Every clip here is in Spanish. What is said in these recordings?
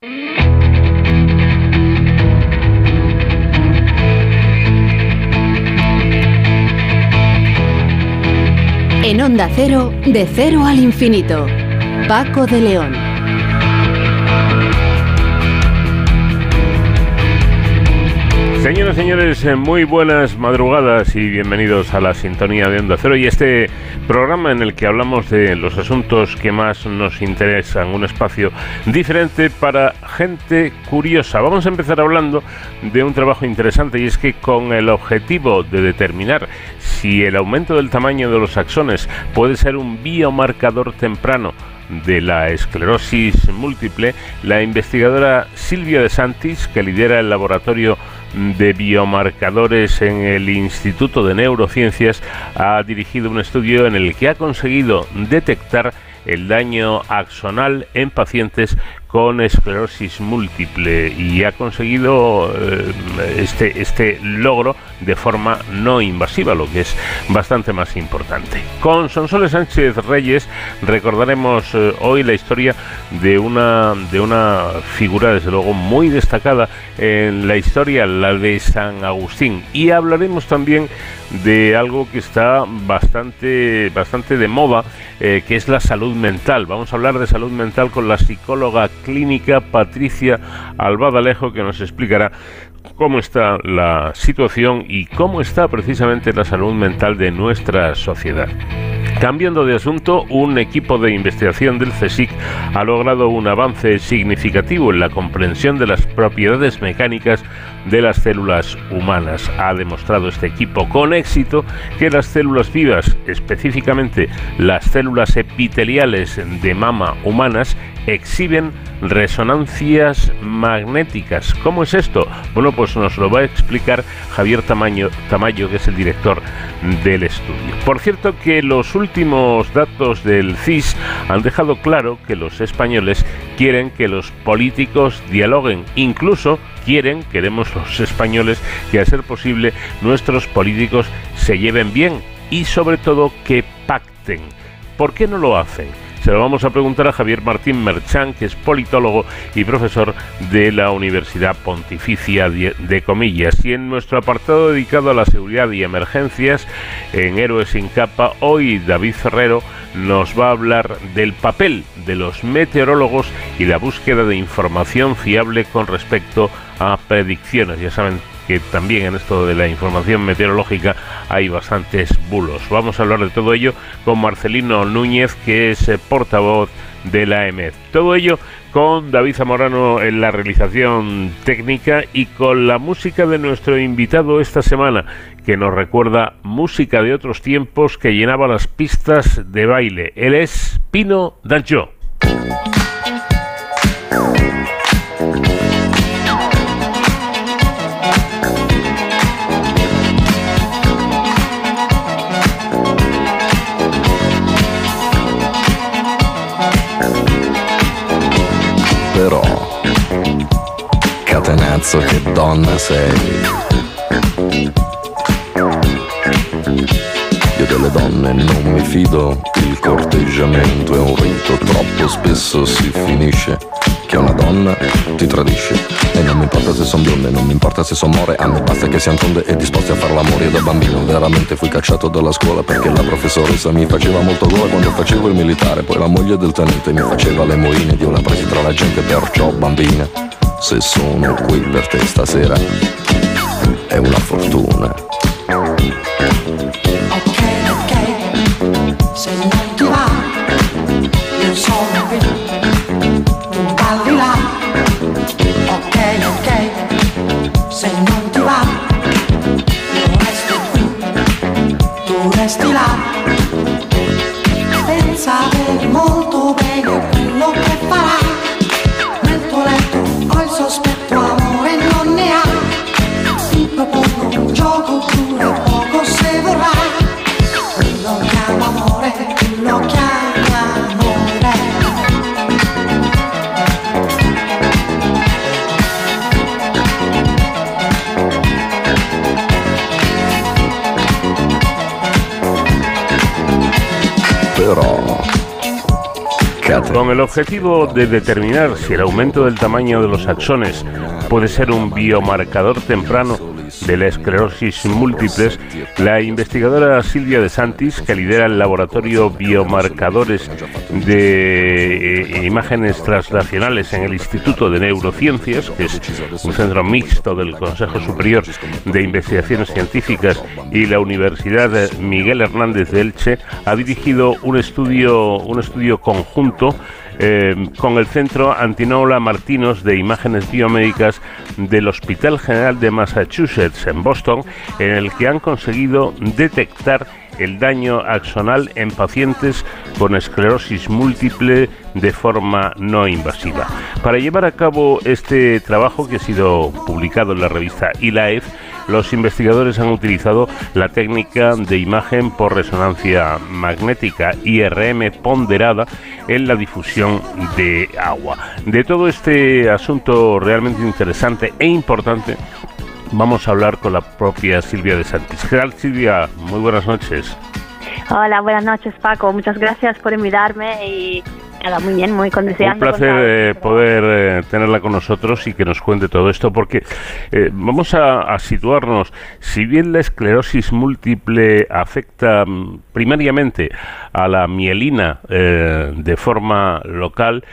En Onda Cero, de cero al infinito. Paco de León. Señoras y señores, eh, muy buenas madrugadas y bienvenidos a la sintonía de Onda Cero y este programa en el que hablamos de los asuntos que más nos interesan, un espacio diferente para gente curiosa. Vamos a empezar hablando de un trabajo interesante y es que con el objetivo de determinar si el aumento del tamaño de los axones puede ser un biomarcador temprano de la esclerosis múltiple, la investigadora Silvia de Santis, que lidera el laboratorio de biomarcadores en el Instituto de Neurociencias, ha dirigido un estudio en el que ha conseguido detectar el daño axonal en pacientes con esclerosis múltiple y ha conseguido eh, este, este logro de forma no invasiva, lo que es bastante más importante. Con Sonsoles Sánchez Reyes recordaremos eh, hoy la historia de una, de una figura, desde luego, muy destacada en la historia, la de San Agustín. Y hablaremos también de algo que está bastante, bastante de moda, eh, que es la salud mental. Vamos a hablar de salud mental con la psicóloga clínica Patricia Albadalejo, que nos explicará cómo está la situación y cómo está precisamente la salud mental de nuestra sociedad. Cambiando de asunto, un equipo de investigación del CSIC ha logrado un avance significativo en la comprensión de las propiedades mecánicas de las células humanas. Ha demostrado este equipo con éxito que las células vivas, específicamente las células epiteliales de mama humanas, exhiben resonancias magnéticas. ¿Cómo es esto? Bueno, pues nos lo va a explicar Javier Tamayo, que es el director del estudio. Por cierto que los últimos datos del CIS han dejado claro que los españoles quieren que los políticos dialoguen, incluso quieren, queremos los españoles, que a ser posible nuestros políticos se lleven bien y sobre todo que pacten. ¿Por qué no lo hacen? Se lo vamos a preguntar a Javier Martín Merchán, que es politólogo y profesor de la Universidad Pontificia de, Comillas. Y en nuestro apartado dedicado a la seguridad y emergencias, en Héroes sin capa, hoy David Ferrero nos va a hablar del papel de los meteorólogos y la búsqueda de información fiable con respecto a predicciones. Ya saben que también en esto de la información meteorológica hay bastantes bulos. Vamos a hablar de todo ello con Marcelino Núñez, que es eh, portavoz de la EMED. Todo ello con David Zamorano en la realización técnica y con la música de nuestro invitado esta semana, que nos recuerda música de otros tiempos que llenaba las pistas de baile. Él es Pino Dancho. Cazzo che donna sei. Io delle donne non mi fido, il corteggiamento è un rito, troppo spesso si finisce che una donna ti tradisce. E non mi importa se son bionde, non mi importa se son more, a me basta che siano tonde e disposti a far l'amore. Io da bambino veramente fui cacciato dalla scuola perché la professoressa mi faceva molto gola quando facevo il militare, poi la moglie del tenente mi faceva le moine, io la presi tra la gente, perciò bambina se sono qui per te stasera è una fortuna. El objetivo de determinar si el aumento del tamaño de los axones puede ser un biomarcador temprano de la esclerosis múltiples, la investigadora Silvia de Santis, que lidera el laboratorio Biomarcadores de eh, Imágenes Translacionales en el Instituto de Neurociencias, que es un centro mixto del Consejo Superior de Investigaciones Científicas y la Universidad Miguel Hernández de Elche, ha dirigido un estudio, un estudio conjunto eh, con el Centro Antinola Martinos de Imágenes Biomédicas del Hospital General de Massachusetts en Boston, en el que han conseguido detectar el daño axonal en pacientes con esclerosis múltiple de forma no invasiva. Para llevar a cabo este trabajo que ha sido publicado en la revista ILAEF, los investigadores han utilizado la técnica de imagen por resonancia magnética IRM ponderada en la difusión de agua. De todo este asunto realmente interesante e importante, vamos a hablar con la propia Silvia de Santis. ¿Qué Silvia? Muy buenas noches. Hola, buenas noches, Paco. Muchas gracias por invitarme y muy bien, muy Un placer eh, poder eh, tenerla con nosotros y que nos cuente todo esto, porque eh, vamos a, situarnos. Si bien la esclerosis múltiple afecta mm, primariamente a la mielina de forma local,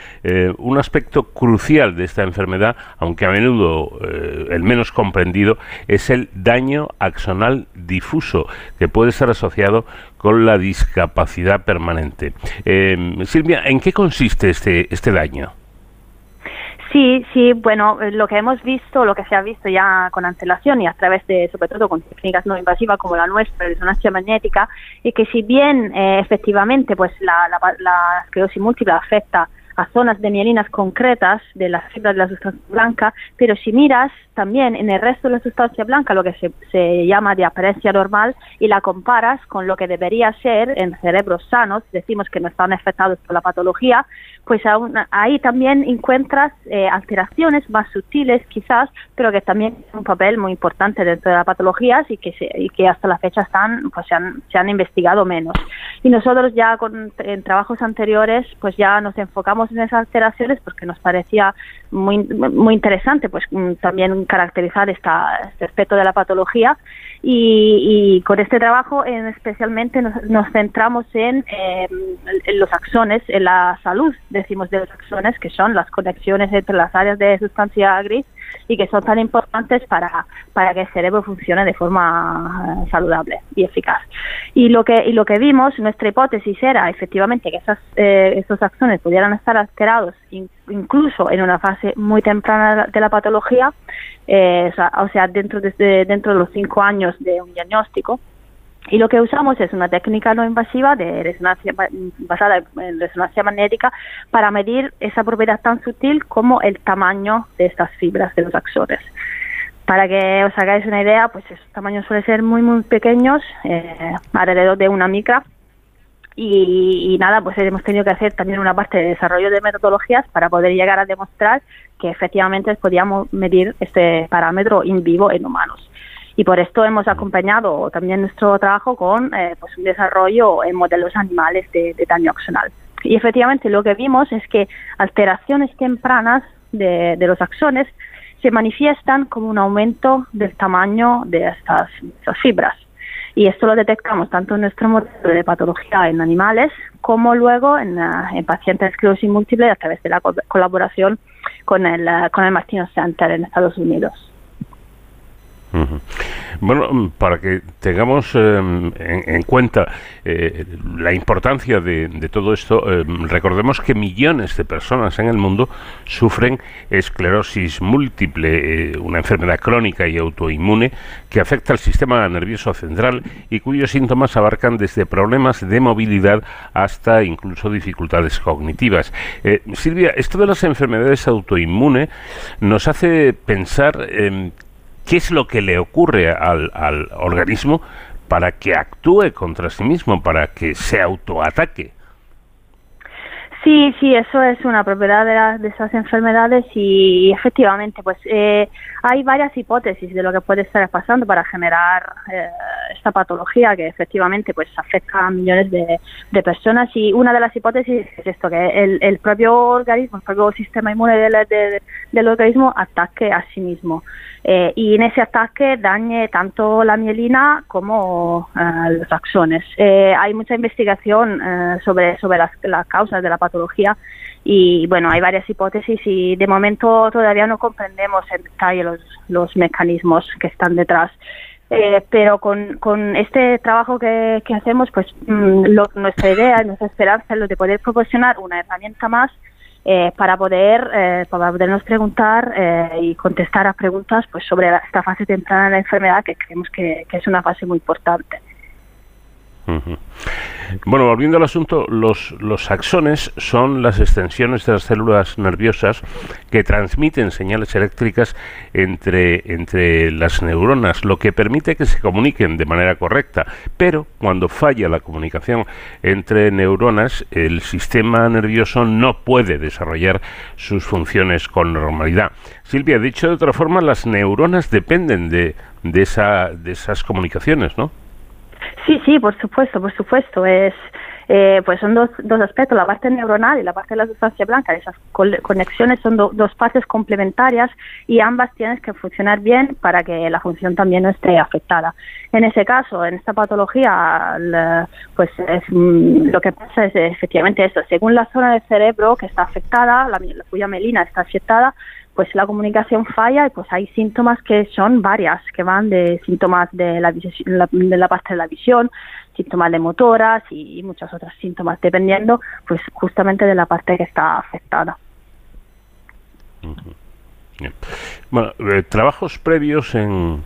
un aspecto crucial de esta enfermedad, aunque a menudo el menos comprendido, es el daño axonal difuso, que puede estar asociado con la discapacidad permanente. Silvia, ¿en qué consiste este, este daño? Sí, sí, bueno, eh, lo que hemos visto, lo que se ha visto ya con antelación y a través de, sobre todo con técnicas no invasivas como la nuestra, resonancia magnética, es que si bien eh, efectivamente pues la, la, la esclerosis múltiple afecta a zonas de mielinas concretas de las fibras de la sustancia blanca, pero si miras también en el resto de la sustancia blanca, lo que se, se llama de apariencia normal, y la comparas con lo que debería ser en cerebros sanos, decimos que no están afectados por la patología, pues aún, ahí también encuentras eh, alteraciones más sutiles quizás, pero que también tienen un papel muy importante dentro de la patología y que, y que hasta la fecha están, pues se han, se han investigado menos. Y nosotros ya con, en trabajos anteriores, pues ya nos enfocamos en esas alteraciones porque nos parecía muy, muy interesante, pues mm, también caracterizar esta, este aspecto de la patología. Y, con este trabajo en, especialmente nos, centramos en, em, en, los axones, en la salud, decimos de los axones, que son las conexiones entre las áreas de sustancia gris y que son tan importantes para, para que el cerebro funcione de forma eh, saludable y eficaz. Y lo que, y lo que vimos, nuestra hipótesis era efectivamente que esas, eh, esos axones pudieran estar alterados incluso en una fase muy temprana de la patología, eh, o, sea, dentro de, dentro de los cinco años de un diagnóstico. Y lo que usamos es una técnica no invasiva de resonancia basada en resonancia magnética para medir esa propiedad tan sutil como el tamaño de estas fibras de los axones. Para que os hagáis una idea, pues esos tamaños suelen ser muy muy pequeños, eh, alrededor de una micra, y, nada, pues hemos tenido que hacer también una parte de desarrollo de metodologías para poder llegar a demostrar que efectivamente podíamos medir este parámetro in vivo en humanos. Y por esto hemos acompañado también nuestro trabajo con eh, pues un desarrollo en modelos animales de, daño axonal. Y efectivamente lo que vimos es que alteraciones tempranas de, de los axones se manifiestan como un aumento del tamaño de estas fibras y esto lo detectamos tanto en nuestro modelo de patología en animales como luego en, eh, pacientes de esclerosis múltiple a través de la colaboración con el, eh, con el Martino Center en Estados Unidos. Bueno, mm, para que tengamos em, en, cuenta eh, la importancia de, todo esto, em, recordemos que millones de personas en el mundo sufren esclerosis múltiple, eh, una enfermedad crónica y autoinmune que afecta al sistema nervioso central y cuyos síntomas abarcan desde problemas de movilidad hasta incluso dificultades cognitivas. Eh, Silvia, esto de las enfermedades autoinmunes nos hace pensar en qué es lo que le ocurre al, al organismo para que actúe contra sí mismo, para que se autoataque. Sí, sí, eso es una propiedad de, la- de esas enfermedades y, efectivamente, pues eh, hay varias hipótesis de lo que puede estar pasando para generar eh, esta patología que efectivamente pues afecta a millones de, personas y una de las hipótesis es esto, que el, propio organismo, el propio sistema inmune del, de- del organismo ataque a sí mismo eh, y en ese ataque dañe tanto la mielina como eh, los axones. Eh, hay mucha investigación eh, sobre, sobre las, las causas de la patología y bueno, hay varias hipótesis y de momento todavía no comprendemos en detalle los, los mecanismos que están detrás. Eh, pero con, con este trabajo que, que hacemos, pues mm, nuestra idea, nuestra esperanza es lo de poder proporcionar una herramienta más eh, para poder eh, para podernos preguntar eh, y contestar a preguntas pues sobre esta fase temprana de la enfermedad que creemos que, que es una fase muy importante. Bueno, volviendo al asunto, los, los axones son las extensiones de las células nerviosas que transmiten señales eléctricas entre, entre las neuronas, lo que permite que se comuniquen de manera correcta. Pero cuando falla la comunicación entre neuronas, el sistema nervioso no puede desarrollar sus funciones con normalidad. Silvia, dicho de otra forma, las neuronas dependen de, de, esa, de esas comunicaciones, ¿no? Sí, sí, por supuesto, por supuesto. Es, eh, pues son dos, dos aspectos, la parte neuronal y la parte de la sustancia blanca. Esas conexiones son do- dos partes complementarias y ambas tienen que funcionar bien para que la función también no esté afectada. En ese caso, en esta patología, pues es, mm, lo que pasa es efectivamente esto. Según la zona del cerebro que está afectada, la, la melina está afectada, pues la comunicación falla y pues hay síntomas que son varias, que van de síntomas de la, de la parte de la visión, síntomas de motoras y, muchos otros síntomas, dependiendo pues justamente de la parte que está afectada. Bueno, eh, trabajos previos en,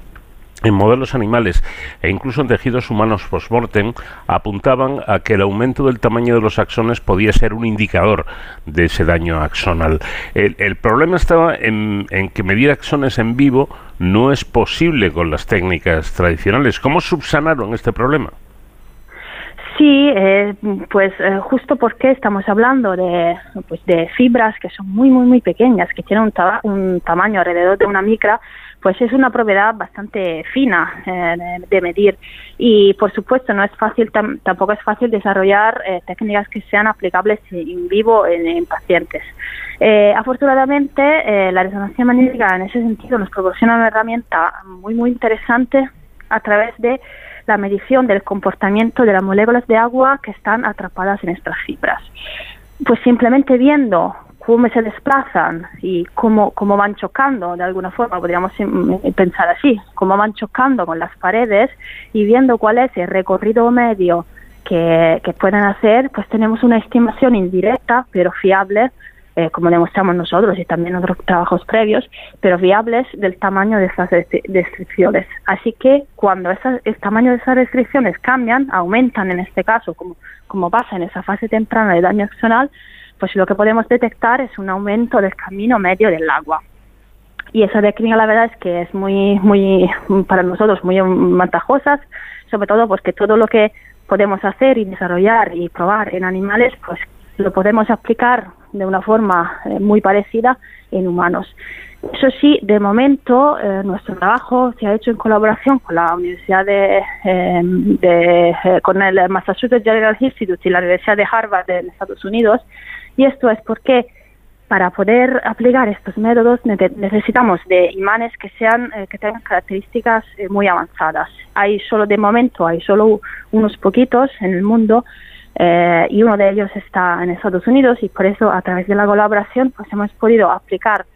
en modelos animales e incluso en tejidos humanos post-mortem apuntaban a que el aumento del tamaño de los axones podía ser un indicador de ese daño axonal. El, problema estaba en, en que medir axones en vivo no es posible con las técnicas tradicionales. ¿Cómo subsanaron este problema? Sí, eh, pues eh, justo porque estamos hablando de, pues de fibras que son muy, muy, muy pequeñas, que tienen un, tamaño alrededor de una micra, pues es una propiedad bastante fina eh, de, medir. Y por supuesto no es fácil, tam- tampoco es fácil desarrollar eh, técnicas que sean aplicables en vivo en, en pacientes. Eh, afortunadamente, la resonancia magnética en ese sentido nos proporciona una herramienta muy, muy interesante a través de la medición del comportamiento de las moléculas de agua que están atrapadas en estas fibras. Pues simplemente viendo cómo se desplazan y cómo, cómo van chocando, de alguna forma podríamos mm, pensar así, cómo van chocando con las paredes y viendo cuál es el recorrido medio que, que pueden hacer, pues tenemos una estimación indirecta pero fiable eh, como demostramos nosotros y también otros trabajos previos, pero viables del tamaño de esas restri- restricciones. Así que cuando esa- el tamaño de esas restricciones cambian, aumentan en este caso, como, pasa en esa fase temprana de daño axonal, pues lo que podemos detectar es un aumento del camino medio del agua. Y esa técnica la verdad es que es muy, muy, para nosotros muy ventajosa, sobre todo porque todo lo que podemos hacer y desarrollar y probar en animales, pues lo podemos aplicar de una forma eh, muy parecida en humanos. Eso sí, de momento eh, nuestro trabajo se ha hecho en colaboración con la Universidad de, de eh, con el Massachusetts General Institute y la Universidad de Harvard de Estados Unidos y esto es porque para poder aplicar estos métodos nece- necesitamos de imanes que sean eh, que tengan características muy avanzadas. Hay solo de momento hay solo unos poquitos en el mundo eh, y uno de ellos está en Estados Unidos y por eso a través de la colaboración pues hemos podido aplicar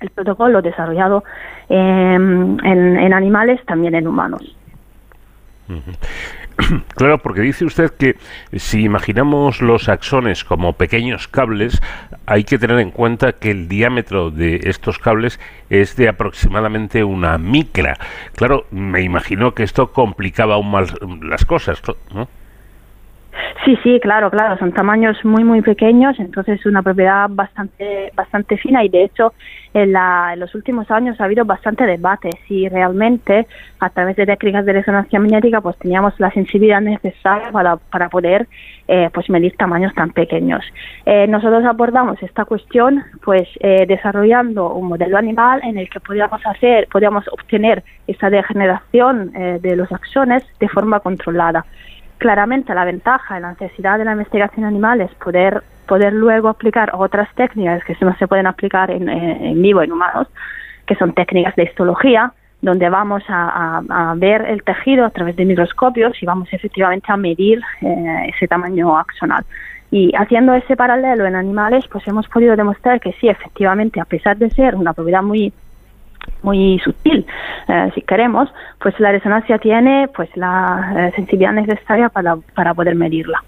el protocolo desarrollado eh, en, en animales también en humanos. Claro, porque dice usted que si imaginamos los axones como pequeños cables, hay que tener en cuenta que el diámetro de estos cables es de aproximadamente una micra. Claro, me imagino que esto complicaba aún más las cosas, ¿no? Sí, sí, claro, claro, son tamaños muy, muy pequeños, entonces es una propiedad bastante, bastante fina y de hecho en, la, en los últimos años ha habido bastante debate si realmente a través de técnicas de resonancia magnética pues teníamos la sensibilidad necesaria para, para poder eh, pues medir tamaños tan pequeños. Eh, nosotros abordamos esta cuestión pues eh, desarrollando un modelo animal en el que podíamos hacer, podíamos obtener esa degeneración de los axones de forma controlada claramente la ventaja y la necesidad de la investigación animal es poder, poder luego aplicar otras técnicas que no se pueden aplicar en, en vivo en humanos, que son técnicas de histología, donde vamos a, ver el tejido a través de microscopios y vamos efectivamente a medir eh, ese tamaño axonal. Y haciendo ese paralelo en animales, pues hemos podido demostrar que sí, efectivamente, a pesar de ser una propiedad muy muy sutil, eh, si queremos, pues la resonancia tiene pues la eh, sensibilidad necesaria para, para poder medirla.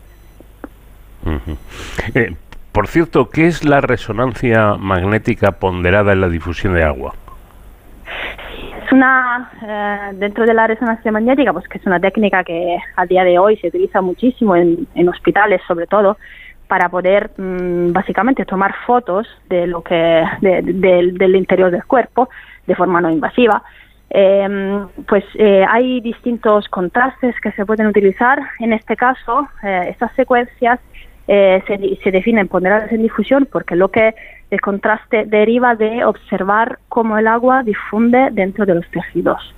Eh, por cierto, ¿qué es la resonancia magnética ponderada en la difusión de agua? Es una, dentro de la resonancia magnética, pues que es una técnica que a día de hoy se utiliza muchísimo en, en hospitales, sobre todo, para poder mm, básicamente tomar fotos de lo que del interior del cuerpo de forma no invasiva. Em, pues eh, hay distintos contrastes que se pueden utilizar. En este caso, eh, estas secuencias eh, se, definen ponderadas en difusión porque lo que el contraste deriva de observar cómo el agua difunde dentro de los tejidos.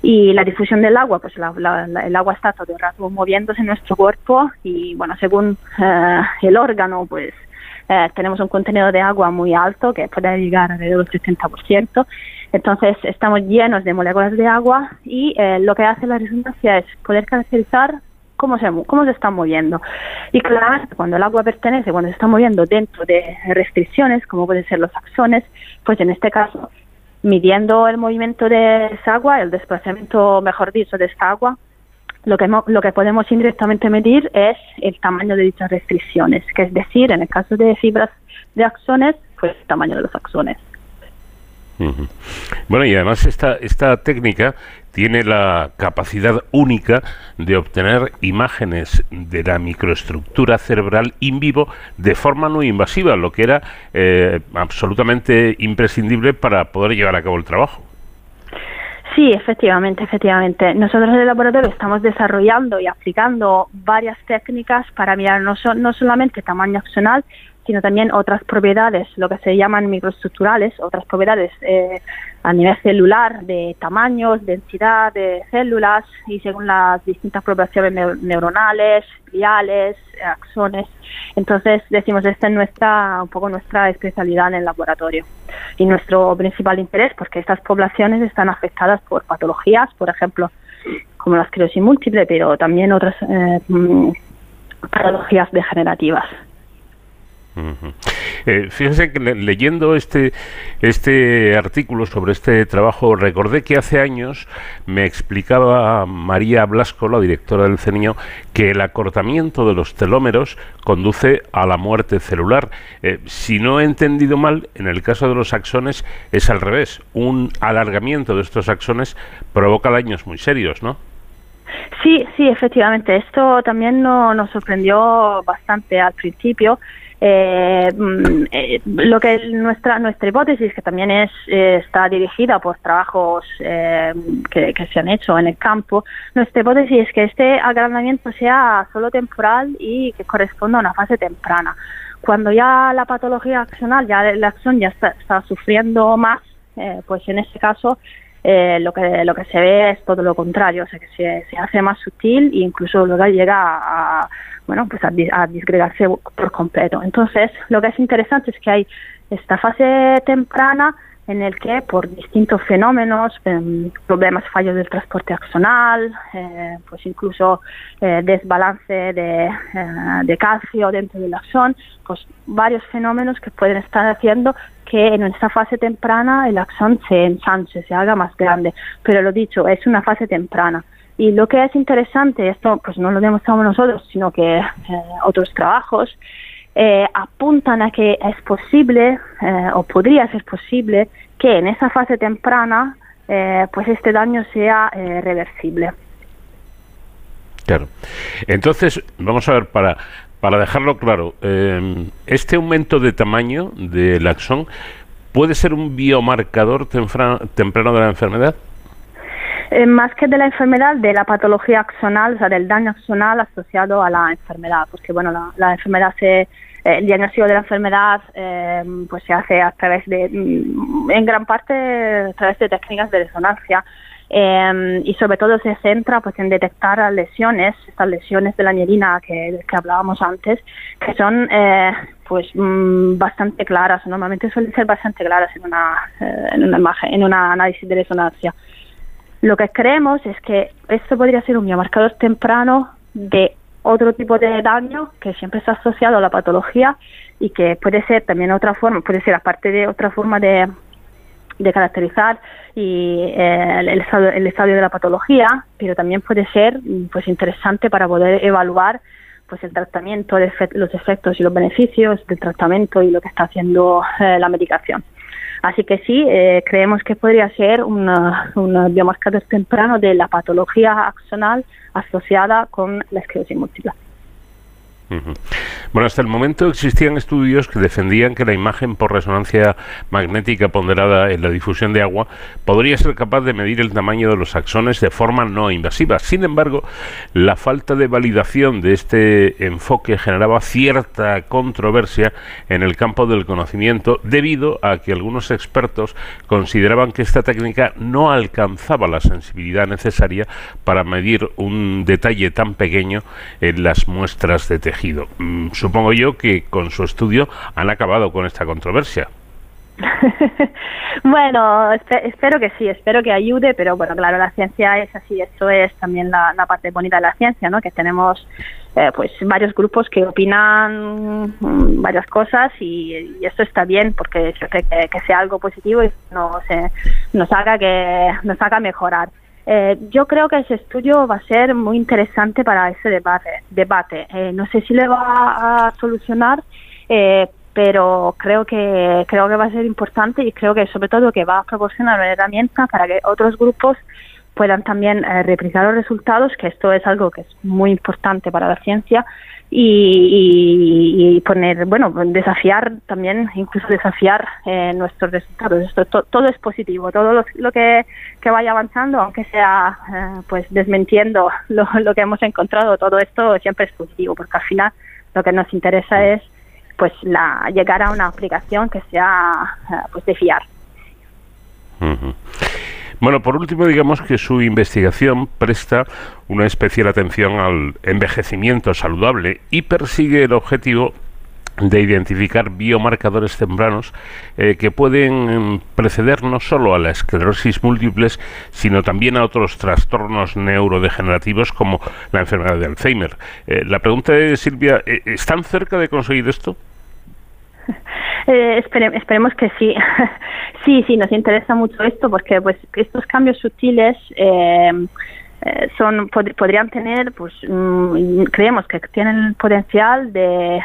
Y la difusión del agua, pues el agua está todo el rato moviéndose en nuestro cuerpo y bueno, según el órgano, pues tenemos un contenido de agua muy alto que puede llegar alrededor del 70%. Entonces estamos llenos de moléculas de agua y eh, lo que hace la resonancia es poder caracterizar cómo se, cómo se está moviendo. Y claramente cuando el agua pertenece, cuando se está moviendo dentro de restricciones, como pueden ser los axones, pues en este caso, midiendo el movimiento de esa agua, el desplazamiento, mejor dicho, de esta agua, lo que, lo que podemos indirectamente medir es el tamaño de dichas restricciones, que es decir, en el caso de fibras de axones, pues el tamaño de los axones. Bueno, y además esta, esta técnica tiene la capacidad única de obtener imágenes de la microestructura cerebral in vivo de forma no invasiva, lo que era eh, absolutamente imprescindible para poder llevar a cabo el trabajo. Sí, efectivamente, efectivamente. Nosotros en el laboratorio estamos desarrollando y aplicando varias técnicas para mirar no, no solamente tamaño axonal, sino también otras propiedades, lo que se llaman microestructurales, otras propiedades eh, a nivel celular de tamaños, densidad de células y según las distintas poblaciones neuronales, viales, axones. Entonces decimos esta es nuestra un poco nuestra especialidad en el laboratorio y nuestro principal interés porque estas poblaciones están afectadas por patologías, por ejemplo, como la esclerosis múltiple, pero también otras eh, mm, patologías degenerativas. Eh, fíjense que leyendo este, este artículo sobre este trabajo, recordé que hace años me explicaba María Blasco, la directora del CENIO, que el acortamiento de los telómeros conduce a la muerte celular. Eh, si no he entendido mal, en el caso de los axones es al revés. Un alargamiento de estos axones provoca daños muy serios, ¿no? Sí, sí, efectivamente. Esto también nos sorprendió bastante al principio. Eh, mm, eh, lo que nuestra nuestra hipótesis que también es eh, está dirigida por trabajos eh, que, que, se han hecho en el campo nuestra hipótesis es que este agrandamiento sea solo temporal y que corresponda a una fase temprana. Cuando ya la patología accional ya la acción ya está, sufriendo más pues en este caso lo que lo que se ve es todo lo contrario, o sea que se, se hace más sutil e incluso luego llega a, bueno pues a, disgregarse por completo. Entonces, lo que es interesante es que hay esta fase temprana en el que por distintos fenómenos, eh, problemas, fallos del transporte axonal, eh, pues incluso eh, desbalance de, eh, de, calcio dentro del axón, pues varios fenómenos que pueden estar haciendo que en esta fase temprana el axón se ensanche, se haga más grande. Pero lo dicho, es una fase temprana. Y lo que es interesante, esto pues no lo demostramos nosotros, sino que otros trabajos, eh, apuntan a que es posible eh, o podría ser posible que en esa fase temprana eh, pues este daño sea reversible. Claro. Entonces, vamos a ver, para, para dejarlo claro, eh, este aumento de tamaño del axón puede ser un biomarcador temprano de la enfermedad. Eh, más que de la enfermedad, de la patología axonal, o sea, del daño axonal asociado a la enfermedad, porque bueno, la, enfermedad se, eh, el diagnóstico de la enfermedad eh, pues se hace a través de, mm, en gran parte, a través de técnicas de resonancia. Eh, y sobre todo se centra pues en detectar lesiones, estas lesiones de la mielina que, que hablábamos antes, que son eh, pues mm, bastante claras, normalmente suelen ser bastante claras en una, eh, en una imagen, en un análisis de resonancia. Lo que creemos es que esto podría ser un biomarcador temprano de otro tipo de daño que siempre está asociado a la patología y que puede ser también otra forma, puede ser aparte de otra forma de, caracterizar y eh, el, estado, el estadio de la patología, pero también puede ser pues interesante para poder evaluar pues el tratamiento, los efectos y los beneficios del tratamiento y lo que está haciendo eh, la medicación. Así que sí, eh, creemos que podría ser un biomarcador temprano de la patología axonal asociada con la esclerosis múltiple. Bueno, hasta el momento existían estudios que defendían que la imagen por resonancia magnética ponderada en la difusión de agua podría ser capaz de medir el tamaño de los axones de forma no invasiva. Sin embargo, la falta de validación de este enfoque generaba cierta controversia en el campo del conocimiento debido a que algunos expertos consideraban que esta técnica no alcanzaba la sensibilidad necesaria para medir un detalle tan pequeño en las muestras de tejido. Mm, supongo yo que con su estudio han acabado con esta controversia. bueno, espero que sí, espero que ayude, pero bueno, claro, la ciencia es así, esto es también la, parte bonita de la ciencia, ¿no? Que tenemos eh, pues varios grupos que opinan mm, varias cosas y, esto está bien porque que, que, sea algo positivo y no se, nos haga que nos haga mejorar. Eh, yo creo que ese estudio va a ser muy interesante para ese debate. debate. Eh, no sé si le va a solucionar, eh, pero creo que creo que va a ser importante y creo que sobre todo que va a proporcionar una herramienta para que otros grupos puedan también replicar los resultados, que esto es algo que es muy importante para la ciencia y, poner, bueno, desafiar también, incluso desafiar eh, nuestros resultados. Esto todo es positivo, todo lo, que, que, vaya avanzando, aunque sea eh, pues desmintiendo lo, lo, que hemos encontrado, todo esto siempre es positivo, porque al final lo que nos interesa es pues la llegar a una aplicación que sea eh, pues de fiar. Bueno, por último, digamos que su investigación presta una especial atención al envejecimiento saludable y persigue el objetivo de identificar biomarcadores tempranos eh, que pueden em, preceder no solo a la esclerosis múltiples, sino también a otros trastornos neurodegenerativos como la enfermedad de Alzheimer. Eh, la pregunta es, Silvia, eh, ¿están cerca de conseguir esto? Eh, esperemos que sí. sí, sí, nos interesa mucho esto porque pues estos cambios sutiles eh, eh, son podrían tener, pues mm, creemos que tienen el potencial de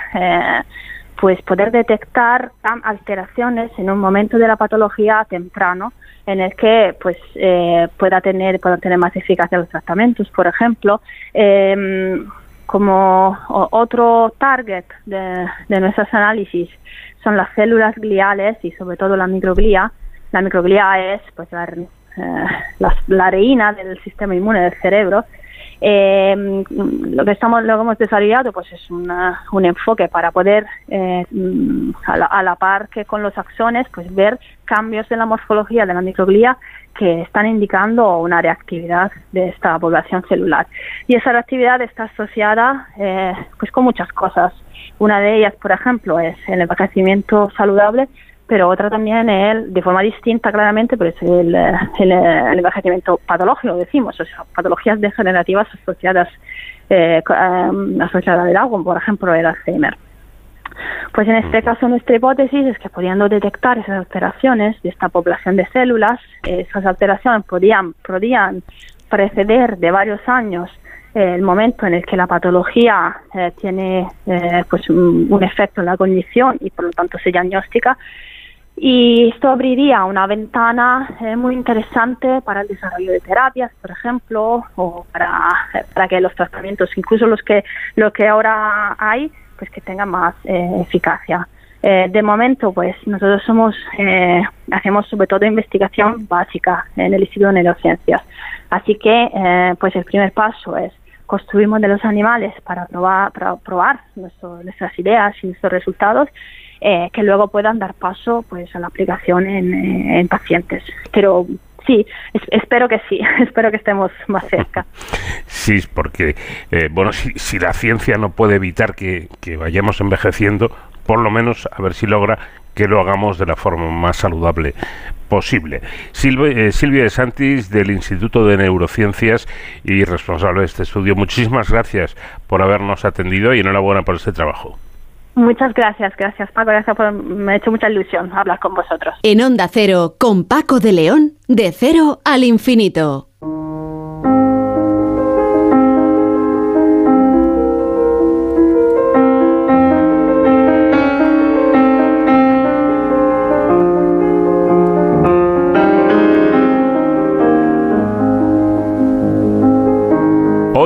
pues poder detectar alteraciones en un momento de la patología temprano en el que pues pueda tener puedan tener más eficacia los tratamientos por ejemplo como otro target de, de nuestros análisis son las células gliales y sobre todo la microglía. La microglía es pues eh, la, reina del sistema inmune del cerebro. Eh, lo que estamos lo que hemos desarrollado pues es un enfoque para poder eh, a, la, a, la, par que con los axones pues ver cambios en la morfología de la microglía que están indicando una reactividad de esta población celular. Y esa reactividad está asociada eh, pues con muchas cosas. Una de ellas, por ejemplo, es el envejecimiento saludable, pero otra también es, de forma distinta claramente, pero es el, el, envejecimiento patológico, decimos, o sea, patologías degenerativas asociadas, eh, em, asociadas al agua, por ejemplo, el Alzheimer. Pues en este caso nuestra hipótesis es que pudiendo detectar esas alteraciones de esta población de células, esas alteraciones podían, podían preceder de varios años el momento en el que la patología eh, tiene eh, pues un, efecto en la condición y por lo tanto se diagnostica, Y esto abriría una ventana eh, muy interesante para el desarrollo de terapias, por ejemplo, o para, para que los tratamientos, incluso los que, lo que ahora hay, pues que tengan más eh, eficacia. Eh, de momento, pues nosotros somos, eh, hacemos sobre todo investigación básica en el Instituto de Neurociencias. Así que, eh, pues el primer paso es construir modelos animales para probar, para probar nuestras ideas y nuestros resultados, que luego puedan dar paso, pues, a la aplicación en, pacientes. Pero sí, espero que sí, espero que estemos más cerca. Sí, porque, bueno, si, si, la ciencia no puede evitar que, que, vayamos envejeciendo, por lo menos a ver si logra que lo hagamos de la forma más saludable posible. Eh, Silvia, de Santis, del Instituto de Neurociencias y responsable de este estudio, muchísimas gracias por habernos atendido y enhorabuena por este trabajo. Muchas gracias, gracias Paco, gracias por, me ha hecho mucha ilusión hablar con vosotros. En Onda Cero, con Paco de León, de cero al infinito.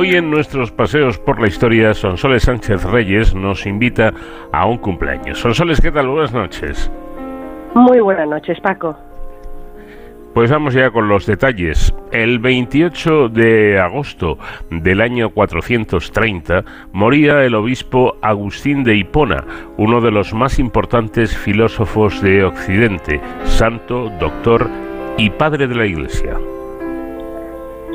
Hoy en nuestros paseos por la historia, Sonsoles Sánchez Reyes nos invita a un cumpleaños. Sonsoles, ¿qué tal? Buenas noches. Muy buenas noches, Paco. Pues vamos ya con los detalles. El 28 de agosto del año 430 moría el obispo Agustín de Hipona, uno de los más importantes filósofos de Occidente, santo, doctor y padre de la Iglesia.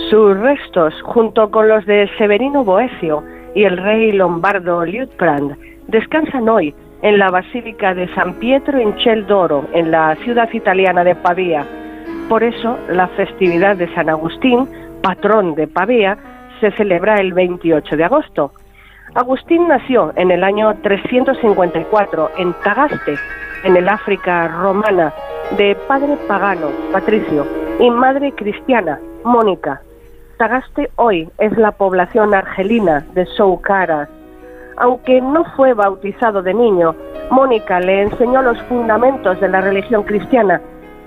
Sus restos, junto con los de Severino Boecio y el rey lombardo Liutprand, descansan hoy en la Basílica de San Pietro in Ciel d'Oro, en la ciudad italiana de Pavía. Por eso, la festividad de San Agustín, patrón de Pavía, se celebra el 28 de agosto. Agustín nació en el año 354 en Tagaste, en el África romana, de padre pagano, Patricio, y madre cristiana, Mónica. Tagaste hoy es la población argelina de Soucaras. Aunque no fue bautizado de niño, Mónica le enseñó los fundamentos de la religión cristiana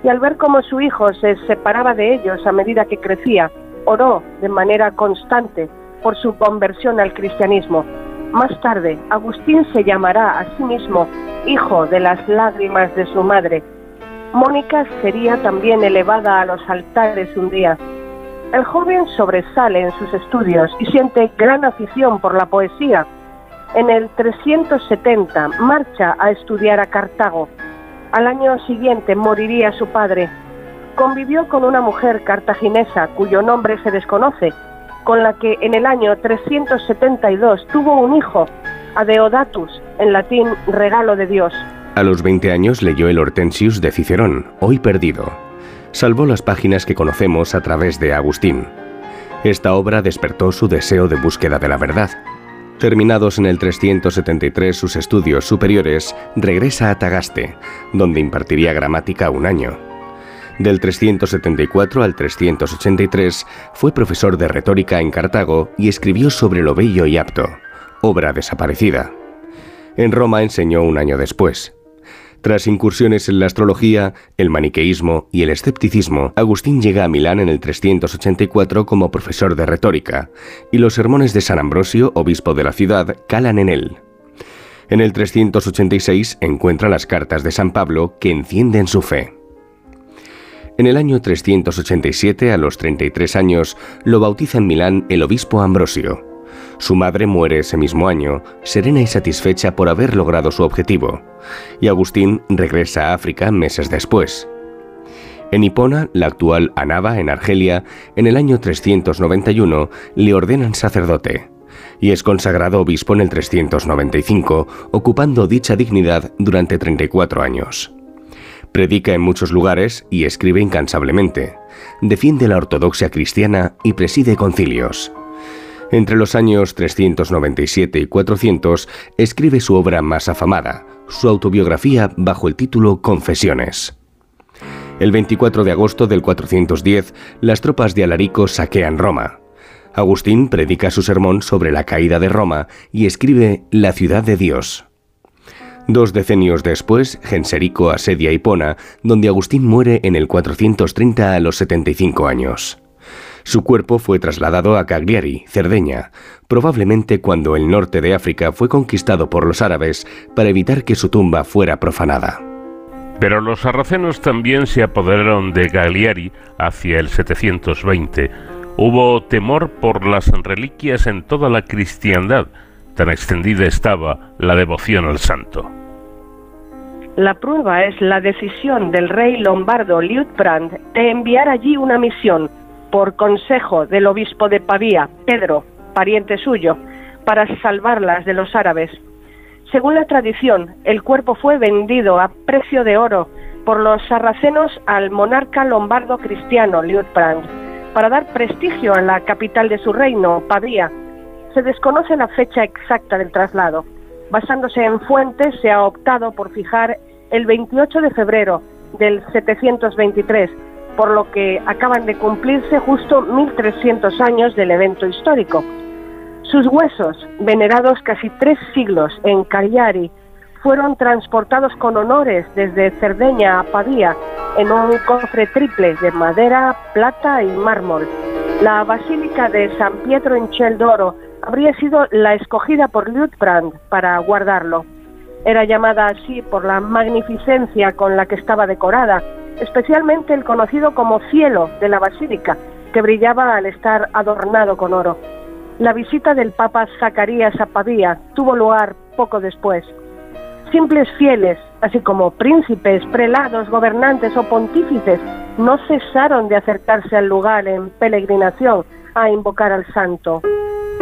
y al ver cómo su hijo se separaba de ellos a medida que crecía, oró de manera constante por su conversión al cristianismo. Más tarde, Agustín se llamará a sí mismo hijo de las lágrimas de su madre. Mónica sería también elevada a los altares un día el joven sobresale en sus estudios y siente gran afición por la poesía. En el 370 marcha a estudiar a Cartago. Al año siguiente moriría su padre. Convivió con una mujer cartaginesa cuyo nombre se desconoce, con la que en el año 372 tuvo un hijo, Adeodatus, en latín regalo de Dios. A los 20 años leyó el Hortensius de Cicerón, hoy perdido, salvó las páginas que conocemos a través de Agustín. Esta obra despertó su deseo de búsqueda de la verdad. Terminados en el 373 sus estudios superiores, regresa a Tagaste, donde impartiría gramática un año. Del 374 al 383 fue profesor de retórica en Cartago y escribió sobre lo bello y apto, obra desaparecida. En Roma enseñó un año después. Tras incursiones en la astrología, el maniqueísmo y el escepticismo, Agustín llega a Milán en el 384 como profesor de retórica, y los sermones de San Ambrosio, obispo de la ciudad, calan en él. En el 386 encuentra las cartas de San Pablo que encienden su fe. En el año 387, a los 33 años, lo bautiza en Milán el obispo Ambrosio. Su madre muere ese mismo año, serena y satisfecha por haber logrado su objetivo, y Agustín regresa a África meses después. En Hipona, la actual Anaba, en Argelia, en el año 391 le ordenan sacerdote, y es consagrado obispo en el 395, ocupando dicha dignidad durante 34 años. Predica en muchos lugares y escribe incansablemente. Defiende la ortodoxia cristiana y preside concilios. Entre los años 397 y 400 escribe su obra más afamada, su autobiografía bajo el título Confesiones. El 24 de agosto del 410, las tropas de Alarico saquean Roma. Agustín predica su sermón sobre la caída de Roma y escribe La ciudad de Dios. Dos decenios después, Genserico asedia Hipona, donde Agustín muere en el 430 a los 75 años. Su cuerpo fue trasladado a Cagliari, Cerdeña, probablemente cuando el norte de África fue conquistado por los árabes para evitar que su tumba fuera profanada. Pero los sarracenos también se apoderaron de Cagliari hacia el 720. Hubo temor por las reliquias en toda la cristiandad, tan extendida estaba la devoción al santo. La prueba es la decisión del rey lombardo Liutprand de enviar allí una misión por consejo del obispo de Pavía, Pedro, pariente suyo, para salvarlas de los árabes. Según la tradición, el cuerpo fue vendido a precio de oro por los sarracenos al monarca lombardo cristiano Liutprand para dar prestigio a la capital de su reino, Pavía. Se desconoce la fecha exacta del traslado. Basándose en fuentes, se ha optado por fijar el 28 de febrero del 723 por lo que acaban de cumplirse justo 1300 años del evento histórico. Sus huesos, venerados casi tres siglos en Cagliari, fueron transportados con honores desde Cerdeña a Pavía en un cofre triple de madera, plata y mármol. La Basílica de San Pietro en Cheldoro habría sido la escogida por Liutprand para guardarlo. Era llamada así por la magnificencia con la que estaba decorada especialmente el conocido como cielo de la basílica, que brillaba al estar adornado con oro. La visita del Papa Zacarías a Pavía tuvo lugar poco después. Simples fieles, así como príncipes, prelados, gobernantes o pontífices, no cesaron de acercarse al lugar en peregrinación a invocar al santo.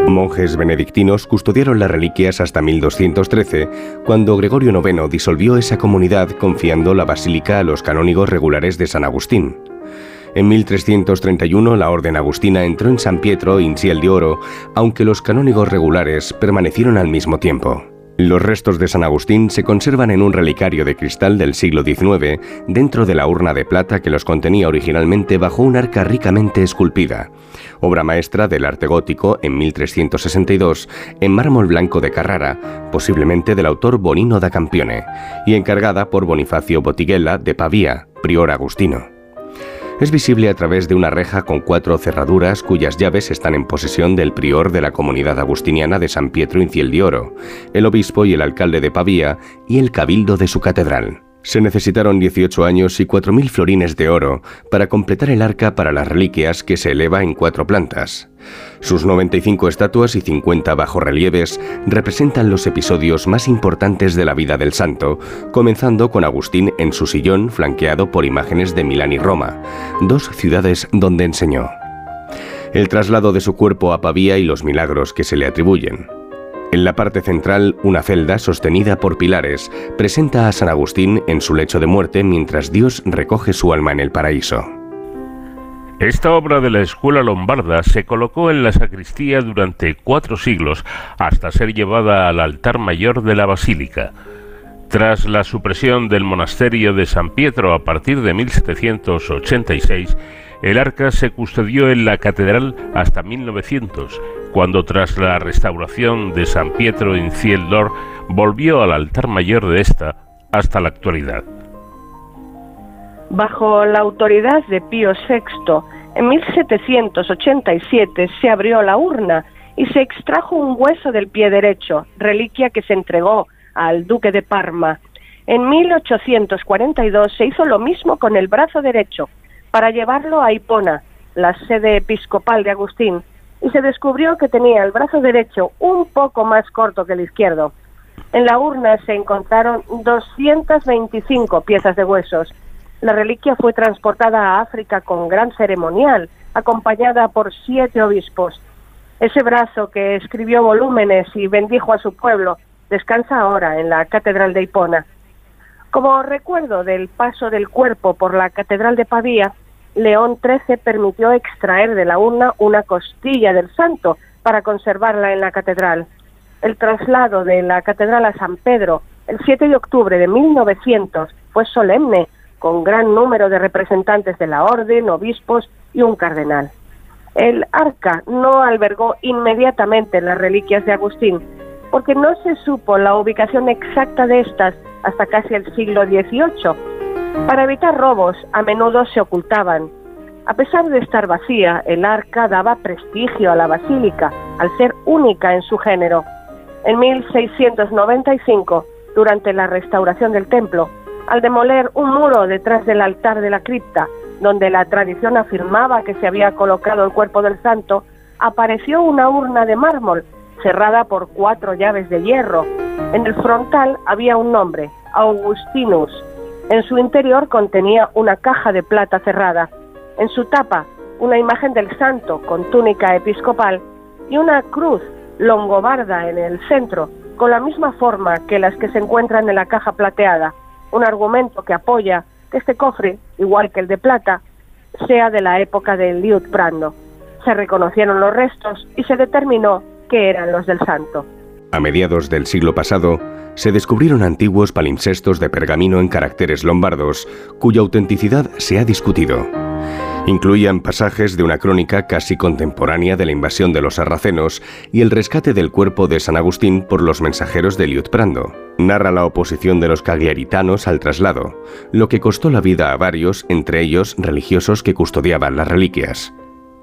Monjes benedictinos custodiaron las reliquias hasta 1213, cuando Gregorio IX disolvió esa comunidad confiando la basílica a los canónigos regulares de San Agustín. En 1331 la orden agustina entró en San Pietro in Ciel de Oro, aunque los canónigos regulares permanecieron al mismo tiempo. Los restos de San Agustín se conservan en un relicario de cristal del siglo XIX dentro de la urna de plata que los contenía originalmente bajo un arca ricamente esculpida, obra maestra del arte gótico en 1362 en mármol blanco de Carrara, posiblemente del autor Bonino da Campione, y encargada por Bonifacio Botiguella de Pavía, prior agustino es visible a través de una reja con cuatro cerraduras cuyas llaves están en posesión del prior de la comunidad agustiniana de San Pietro Inciel de Oro, el obispo y el alcalde de Pavía y el cabildo de su catedral. Se necesitaron 18 años y 4.000 florines de oro para completar el arca para las reliquias que se eleva en cuatro plantas. Sus 95 estatuas y 50 bajorrelieves representan los episodios más importantes de la vida del santo, comenzando con Agustín en su sillón flanqueado por imágenes de Milán y Roma, dos ciudades donde enseñó. El traslado de su cuerpo a Pavía y los milagros que se le atribuyen. En la parte central, una celda sostenida por pilares presenta a San Agustín en su lecho de muerte mientras Dios recoge su alma en el paraíso. Esta obra de la escuela lombarda se colocó en la sacristía durante cuatro siglos hasta ser llevada al altar mayor de la basílica. Tras la supresión del monasterio de San Pietro a partir de 1786, el arca se custodió en la catedral hasta 1900 cuando tras la restauración de San Pietro en Cieldor volvió al altar mayor de esta hasta la actualidad. Bajo la autoridad de Pío VI, en 1787 se abrió la urna y se extrajo un hueso del pie derecho, reliquia que se entregó al duque de Parma. En 1842 se hizo lo mismo con el brazo derecho, para llevarlo a Hipona, la sede episcopal de Agustín, y se descubrió que tenía el brazo derecho un poco más corto que el izquierdo. En la urna se encontraron 225 piezas de huesos. La reliquia fue transportada a África con gran ceremonial, acompañada por siete obispos. Ese brazo que escribió volúmenes y bendijo a su pueblo descansa ahora en la Catedral de Hipona. Como recuerdo del paso del cuerpo por la Catedral de Pavía, León XIII permitió extraer de la urna una costilla del santo para conservarla en la catedral. El traslado de la catedral a San Pedro el 7 de octubre de 1900 fue solemne, con gran número de representantes de la orden, obispos y un cardenal. El arca no albergó inmediatamente las reliquias de Agustín, porque no se supo la ubicación exacta de estas hasta casi el siglo XVIII. Para evitar robos, a menudo se ocultaban. A pesar de estar vacía, el arca daba prestigio a la basílica, al ser única en su género. En 1695, durante la restauración del templo, al demoler un muro detrás del altar de la cripta, donde la tradición afirmaba que se había colocado el cuerpo del santo, apareció una urna de mármol cerrada por cuatro llaves de hierro. En el frontal había un nombre, Augustinus. En su interior contenía una caja de plata cerrada. En su tapa, una imagen del santo con túnica episcopal y una cruz longobarda en el centro, con la misma forma que las que se encuentran en la caja plateada, un argumento que apoya que este cofre, igual que el de plata, sea de la época de Liutprando. Se reconocieron los restos y se determinó que eran los del santo. A mediados del siglo pasado, se descubrieron antiguos palimpsestos de pergamino en caracteres lombardos, cuya autenticidad se ha discutido. Incluían pasajes de una crónica casi contemporánea de la invasión de los sarracenos y el rescate del cuerpo de San Agustín por los mensajeros de Liutprando. Narra la oposición de los cagliaritanos al traslado, lo que costó la vida a varios, entre ellos religiosos que custodiaban las reliquias.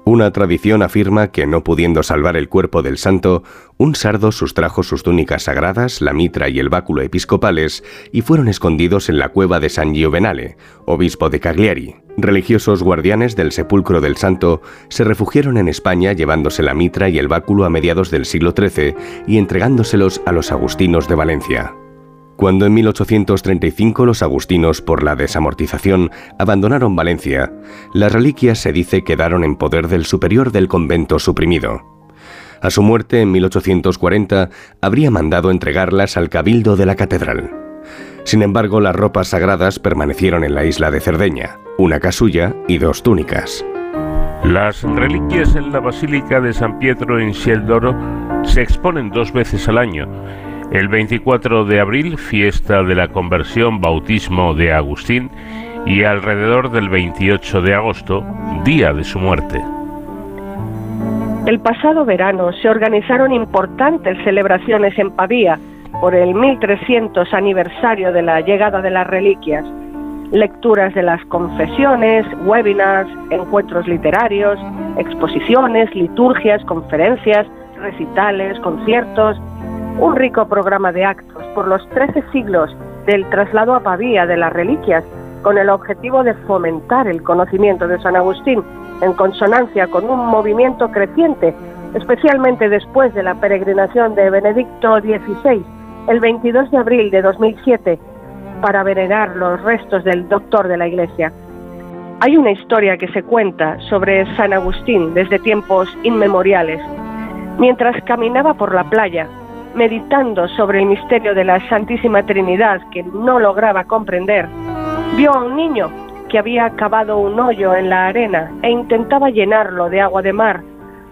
Una tradición afirma que, no pudiendo salvar el cuerpo del santo, un sardo sustrajo sus túnicas sagradas, la mitra y el báculo episcopales, y fueron escondidos en la cueva de San Giovenale, obispo de Cagliari. Religiosos guardianes del sepulcro del santo se refugiaron en España llevándose la mitra y el báculo a mediados del siglo XIII y entregándoselos a los agustinos de Valencia. Cuando en 1835 los agustinos, por la desamortización, abandonaron Valencia, las reliquias se dice quedaron en poder del superior del convento suprimido. A su muerte en 1840 habría mandado entregarlas al cabildo de la catedral. Sin embargo, las ropas sagradas permanecieron en la isla de Cerdeña, una casulla y dos túnicas. Las reliquias en la Basílica de San Pietro en Sceldoro se exponen dos veces al año el 24 de abril, fiesta de la conversión, bautismo de Agustín, y alrededor del 28 de agosto, día de su muerte. El pasado verano se organizaron importantes celebraciones en Pavía por el 1300 aniversario de la llegada de las reliquias. Lecturas de las confesiones, webinars, encuentros literarios, exposiciones, liturgias, conferencias, recitales, conciertos, un rico programa de actos por los trece siglos del traslado a Pavía de las reliquias con el objetivo de fomentar el conocimiento de San Agustín en consonancia con un movimiento creciente, especialmente después de la peregrinación de Benedicto XVI el 22 de abril de 2007 para venerar los restos del doctor de la Iglesia. Hay una historia que se cuenta sobre San Agustín desde tiempos inmemoriales. Mientras caminaba por la playa, meditando sobre el misterio de la Santísima Trinidad que no lograba comprender, vio a un niño que había cavado un hoyo en la arena e intentaba llenarlo de agua de mar,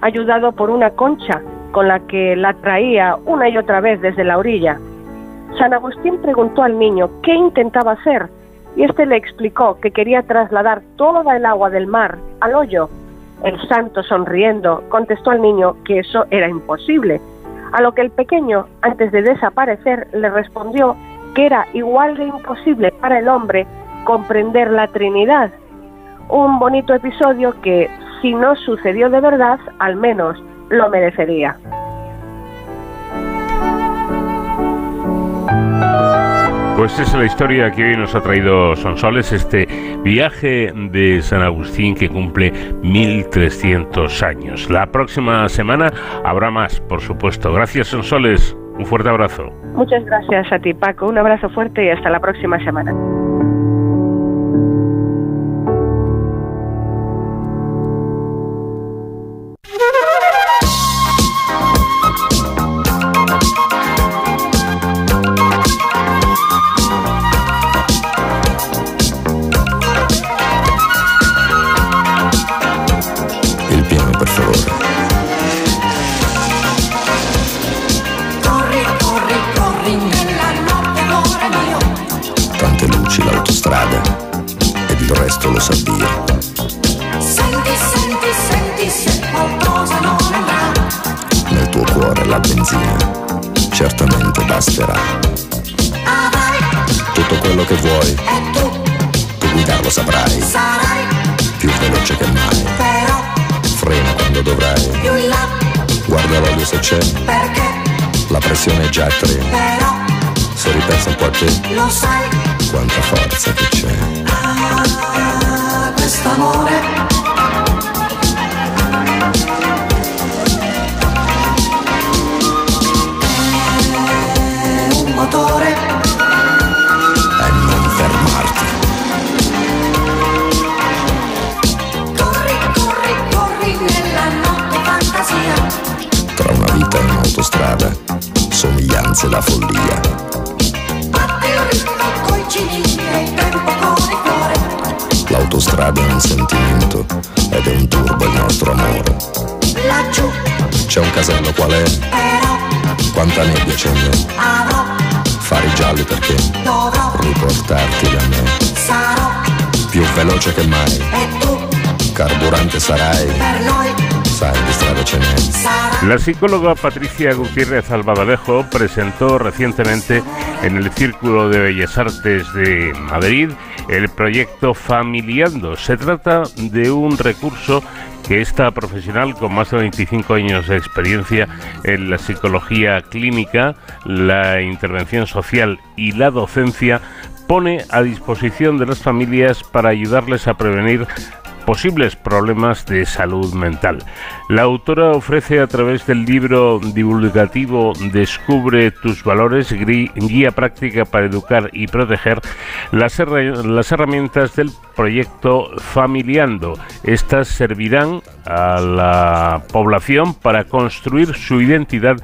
ayudado por una concha con la que la traía una y otra vez desde la orilla. San Agustín preguntó al niño qué intentaba hacer y éste le explicó que quería trasladar toda el agua del mar al hoyo. El santo, sonriendo, contestó al niño que eso era imposible, a lo que el pequeño, antes de desaparecer, le respondió que era igual de imposible para el hombre comprender la Trinidad. Un bonito episodio que, si no sucedió de verdad, al menos lo merecería. Pues esa es la historia que hoy nos ha traído Sonsoles, este viaje de San Agustín que cumple 1300 años. La próxima semana habrá más, por supuesto. Gracias Sonsoles, un fuerte abrazo. Muchas gracias a ti Paco, un abrazo fuerte y hasta la próxima semana. La psicóloga Patricia Gutiérrez Albadalejo presentó recientemente en el Círculo de Bellas Artes de Madrid el proyecto Familiando. Se trata de un recurso que esta profesional con más de 25 años de experiencia en la psicología clínica, la intervención social y la docencia pone a disposición de las familias para ayudarles a prevenir posibles problemas de salud mental. La autora ofrece a través del libro divulgativo Descubre tus valores, guía práctica para educar y proteger, las herramientas del proyecto Familiando. Estas servirán a la población para construir su identidad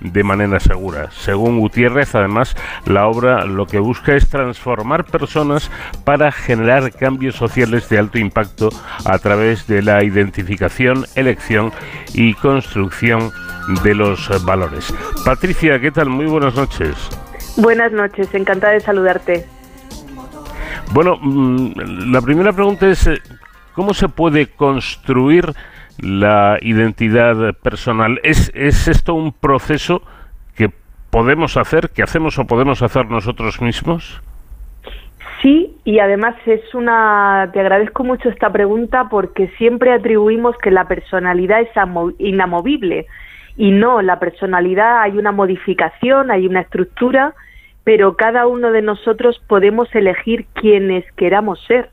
de manera segura. Según Gutiérrez, además, la obra lo que busca es transformar personas para generar cambios sociales de alto impacto a través de la identificación, elección y construcción de los valores. Patricia, ¿qué tal? Muy buenas noches. Buenas noches, encantada de saludarte. Bueno, mm, la primera pregunta es, eh, ¿cómo se puede construir la identidad personal? ¿Es, ¿Es esto un proceso que podemos hacer, que hacemos o podemos hacer nosotros mismos? Sí, y además es una. Te agradezco mucho esta pregunta porque siempre atribuimos que la personalidad es amo- inamovible. Y no, la personalidad hay una modificación, hay una estructura, pero cada uno de nosotros podemos elegir quienes queramos ser.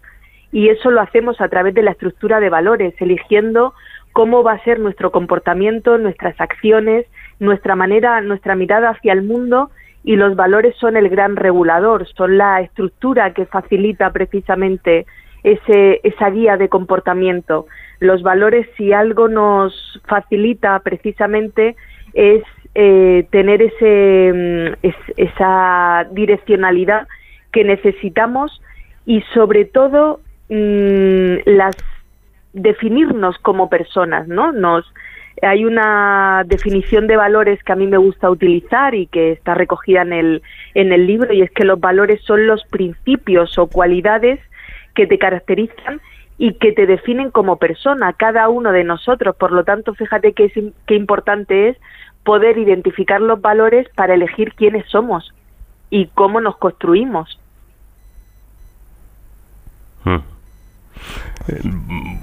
Y eso lo hacemos a través de la estructura de valores, eligiendo cómo va a ser nuestro comportamiento, nuestras acciones, nuestra manera, nuestra mirada hacia el mundo y los valores son el gran regulador, son la estructura que facilita precisamente ese, esa guía de comportamiento. Los valores, si algo nos facilita precisamente, es eh, tener ese, mm, es- esa direccionalidad que necesitamos y sobre todo mm, las definirnos como personas, ¿no? Nos hay una definición de valores que a mí me gusta utilizar y que está recogida en el en el libro y es que los valores son los principios o cualidades que te caracterizan y que te definen como persona, cada uno de nosotros. Por lo tanto, fíjate qué, es, importante es poder identificar los valores para elegir quiénes somos y cómo nos construimos. Mm.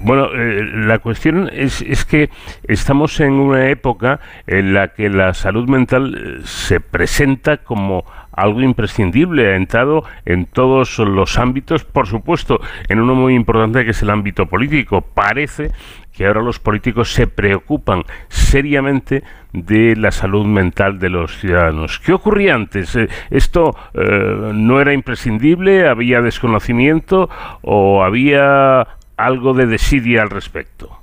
Bueno, eh, la cuestión es, es que estamos en una época en la que la salud mental eh, se presenta como algo imprescindible, ha entrado en todos los ámbitos, por supuesto, en uno muy importante que es el ámbito político. Parece que ahora los políticos se preocupan seriamente de la salud mental de los ciudadanos. ¿Qué ocurría antes? Eh, ¿Esto no era imprescindible? ¿Había desconocimiento o había algo de desidia al respecto?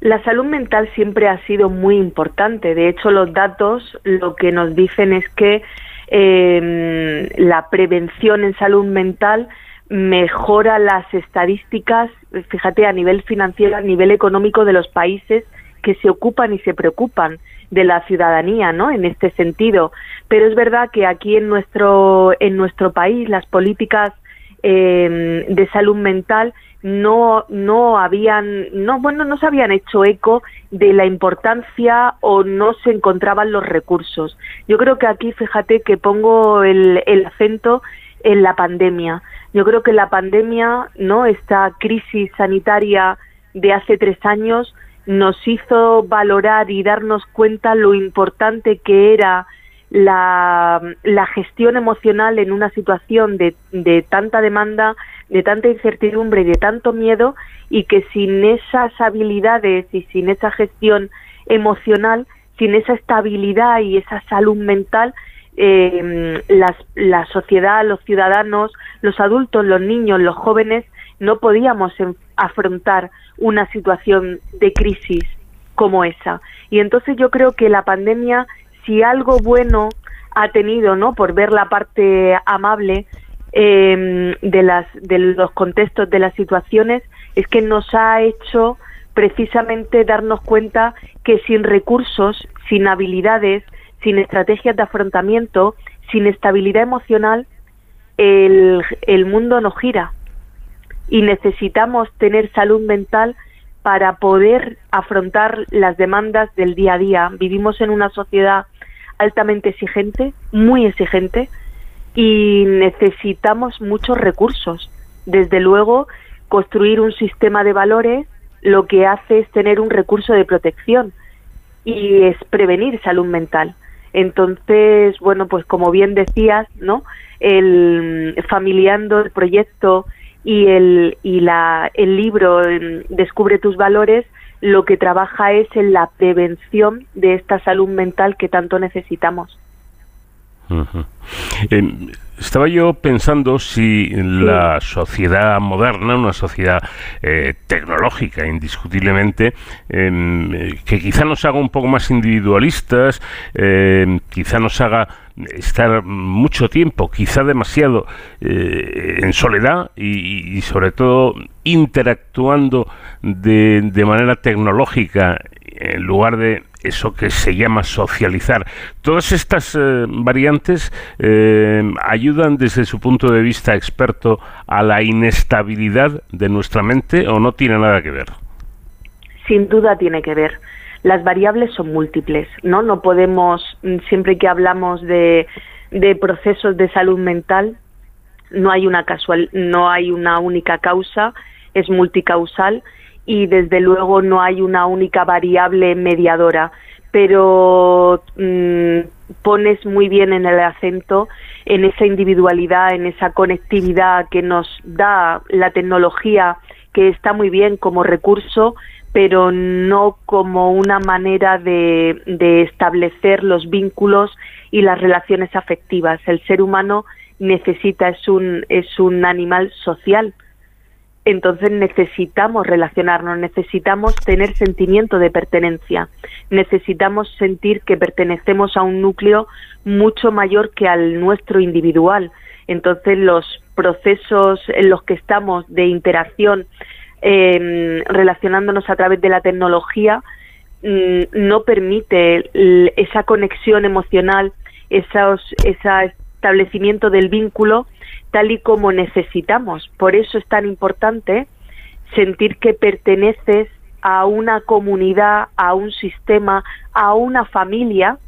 La salud mental siempre ha sido muy importante. De hecho, los datos lo que nos dicen es que eh, la prevención en salud mental mejora las estadísticas, fíjate, a nivel financiero, a nivel económico de los países que se ocupan y se preocupan de la ciudadanía, ¿no? En este sentido. Pero es verdad que aquí en nuestro en nuestro país las políticas eh, de salud mental no no habían no bueno no se habían hecho eco de la importancia o no se encontraban los recursos. Yo creo que aquí fíjate que pongo el, el acento en la pandemia. Yo creo que la pandemia no esta crisis sanitaria de hace tres años nos hizo valorar y darnos cuenta lo importante que era la, la gestión emocional en una situación de, de tanta demanda, de tanta incertidumbre y de tanto miedo y que sin esas habilidades y sin esa gestión emocional, sin esa estabilidad y esa salud mental, eh, las, la sociedad, los ciudadanos, los adultos, los niños, los jóvenes, no podíamos afrontar una situación de crisis como esa. Y entonces yo creo que la pandemia, si algo bueno ha tenido, ¿no? Por ver la parte amable eh, de, las, de los contextos, de las situaciones, es que nos ha hecho precisamente darnos cuenta que sin recursos, sin habilidades, sin estrategias de afrontamiento, sin estabilidad emocional, el, el mundo no gira y necesitamos tener salud mental para poder afrontar las demandas del día a día. Vivimos en una sociedad altamente exigente, muy exigente, y necesitamos muchos recursos. Desde luego, construir un sistema de valores lo que hace es tener un recurso de protección y es prevenir salud mental. Entonces, bueno, pues como bien decías, ¿no? El familiando el proyecto y el, y la, el libro em, Descubre tus valores lo que trabaja es en la prevención de esta salud mental que tanto necesitamos. Em, estaba yo pensando si la sociedad moderna, una sociedad eh, tecnológica indiscutiblemente, em, que quizá nos haga un poco más individualistas, quizá nos haga estar mucho tiempo, quizá demasiado, eh, en soledad y, sobre todo interactuando de, de manera tecnológica en lugar de eso que se llama socializar. Todas estas eh, variantes eh, ayudan desde su punto de vista experto a la inestabilidad de nuestra mente o no tiene nada que ver. Sin duda tiene que ver las variables son múltiples, ¿no? No podemos, mm, siempre que hablamos de, de procesos de salud mental, no hay una casual, no hay una única causa, es multicausal y desde luego no hay una única variable mediadora, pero mm, pones muy bien en el acento en esa individualidad, en esa conectividad que nos da la tecnología, que está muy bien como recurso, pero no como una manera de, establecer los vínculos y las relaciones afectivas. El ser humano necesita, es un, es un animal social, entonces necesitamos relacionarnos, necesitamos tener sentimiento de pertenencia, necesitamos sentir que pertenecemos a un núcleo mucho mayor que al nuestro individual. Entonces los procesos en los que estamos de interacción eh, relacionándonos a través de la tecnología, mm, no permite esa conexión emocional, esos, ese establecimiento del vínculo tal y como necesitamos. Por eso es tan importante sentir que perteneces a una comunidad, a un sistema, a una familia,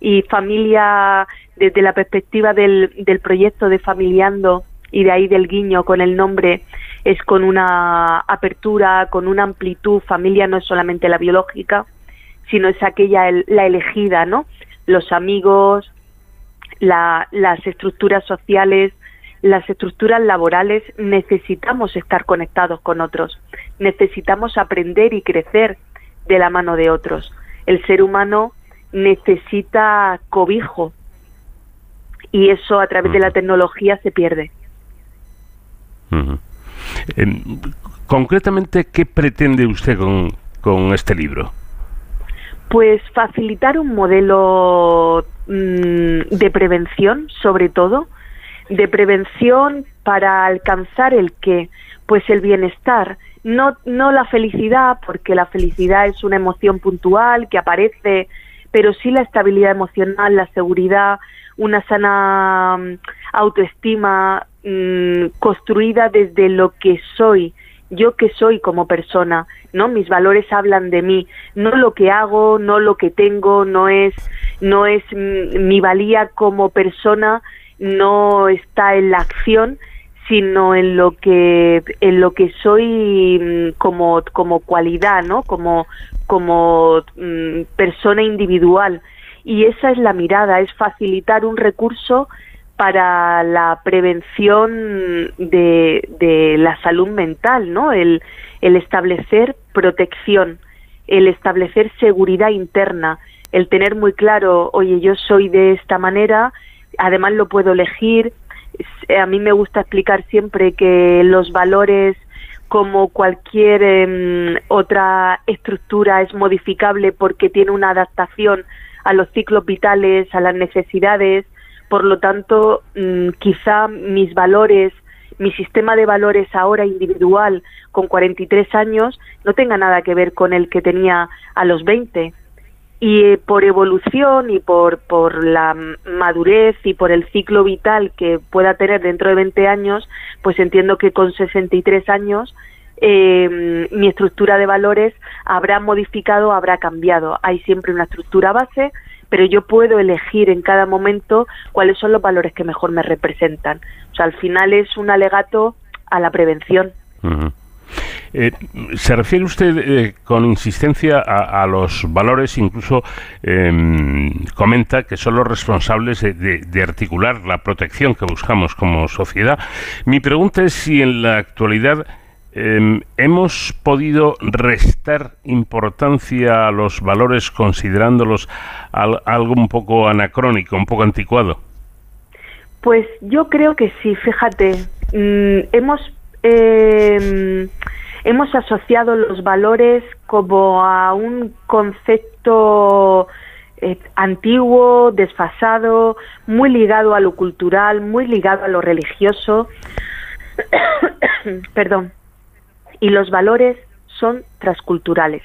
y familia desde la perspectiva del, del proyecto de Familiando y de ahí del guiño con el nombre es con una apertura, con una amplitud. Familia no es solamente la biológica, sino es aquella la elegida, ¿no? Los amigos, la, las estructuras sociales, las estructuras laborales, necesitamos estar conectados con otros, necesitamos aprender y crecer de la mano de otros. El ser humano necesita cobijo y eso a través de la tecnología se pierde. Concretamente, ¿qué pretende usted con, con este libro? Pues facilitar un modelo mm, de prevención, sobre todo, de prevención para alcanzar el qué, pues el bienestar, no, no la felicidad, porque la felicidad es una emoción puntual que aparece, pero sí la estabilidad emocional, la seguridad, una sana mm, autoestima mm, construida desde lo que soy. Yo que soy como persona, ¿no? Mis valores hablan de mí, no lo que hago, no lo que tengo, no es no es mi valía como persona no está en la acción, sino en lo que en lo que soy mm, como como cualidad, ¿no? Como como mm, persona individual y esa es la mirada, es facilitar un recurso para la prevención de, de la salud mental, ¿no? El, el establecer protección, el establecer seguridad interna, el tener muy claro, oye, yo soy de esta manera, además lo puedo elegir. A mí me gusta explicar siempre que los valores, como cualquier em, otra estructura, es modificable porque tiene una adaptación a los ciclos vitales, a las necesidades, por lo tanto, mm, quizá mis valores, mi sistema de valores ahora individual con 43 años no tenga nada que ver con el que tenía a los 20. Y por evolución y por, por la madurez y por el ciclo vital que pueda tener dentro de 20 años, pues entiendo que con 63 años eh, mi estructura de valores habrá modificado, habrá cambiado. Hay siempre una estructura base, pero yo puedo elegir en cada momento cuáles son los valores que mejor me representan. O sea, al final es un alegato a la prevención. Eh, ¿Se refiere usted eh, con insistencia a, los valores, incluso em, comenta que son los responsables de, articular la protección que buscamos como sociedad? Mi pregunta es si en la actualidad Em, ¿Hemos podido restar importancia a los valores considerándolos algo un poco anacrónico, un poco anticuado? Pues yo creo que sí, fíjate, mm, hemos, em, hemos asociado los valores como a un concepto eh, antiguo, desfasado, muy ligado a lo cultural, muy ligado a lo religioso. Perdón y los valores son transculturales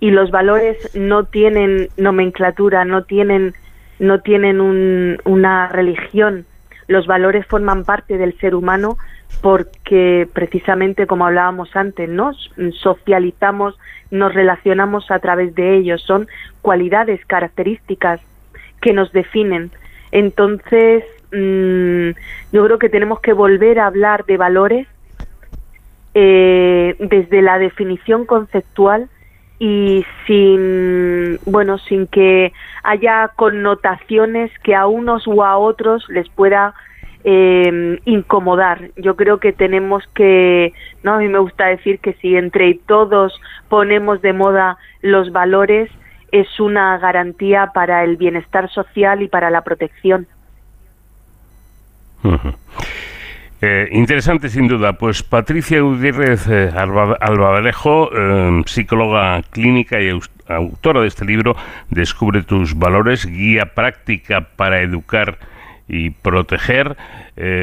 y los valores no tienen nomenclatura, no tienen no tienen una religión. Los valores forman parte del ser humano porque precisamente como hablábamos antes, nos socializamos, nos relacionamos a través de ellos, son cualidades, características que nos definen. Entonces, mm, yo creo que tenemos que volver a hablar de valores eh, desde la definición conceptual y sin bueno sin que haya connotaciones que a unos u a otros les pueda eh, incomodar. Yo creo que tenemos que, no, a mí me gusta decir que si entre todos ponemos de moda los valores es una garantía para el bienestar social y para la protección. Eh, interesante sin duda. Pues Patricia Gutiérrez eh, eh, psicóloga clínica y autora de este libro, Descubre tus valores, guía práctica para educar y proteger.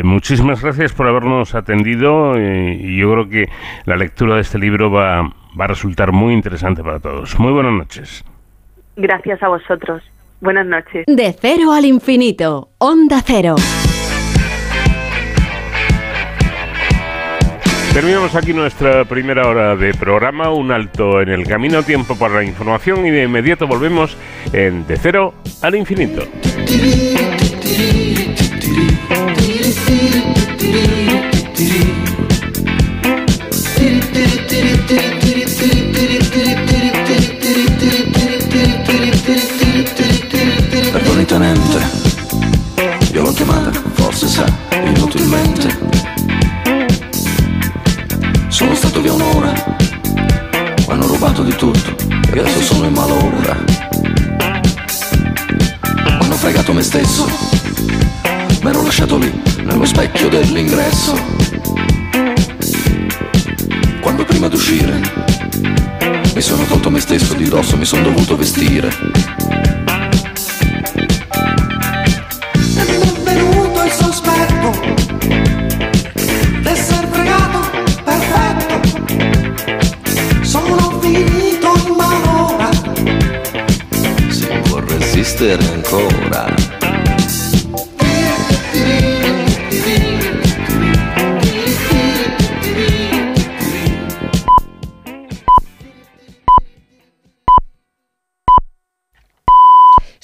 muchísimas gracias por habernos atendido y yo creo que la lectura de este libro va, va a resultar muy interesante para todos. Muy buenas noches. Gracias a vosotros. Buenas noches. De cero al infinito, onda cero. Terminamos aquí nuestra primera hora de programa, un alto en el camino, tiempo para la información y de inmediato volvemos en De Cero al Infinito. Perdoni tenente, io l'ho chiamata, forse sa, inutilmente sono stato via un'ora, hanno rubato di tutto e adesso sono in malora. Hanno fregato me stesso, M'ero lasciato lì, nello specchio dell'ingresso. Quando prima di uscire mi sono tolto me stesso di rosso, mi sono dovuto vestire. E mi è venuto il sospetto d'essere fregato perfetto. Sono finito in malora. Se può resistere ancora.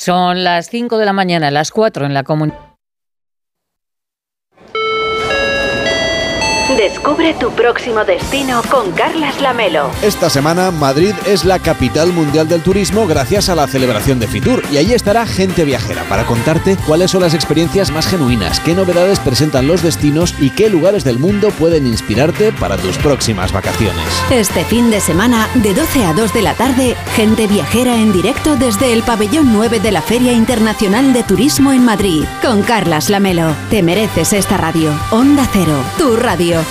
Son las 5 de la mañana, las 4 en la comunidad. Descubre tu próximo destino con Carlas Lamelo. Esta semana Madrid es la capital mundial del turismo gracias a la celebración de Fitur y allí estará gente viajera para contarte cuáles son las experiencias más genuinas, qué novedades presentan los destinos y qué lugares del mundo pueden inspirarte para tus próximas vacaciones. Este fin de semana, de 12 a 2 de la tarde, gente viajera en directo desde el pabellón 9 de la Feria Internacional de Turismo en Madrid, con Carlas Lamelo. Te mereces esta radio. Onda Cero, tu radio.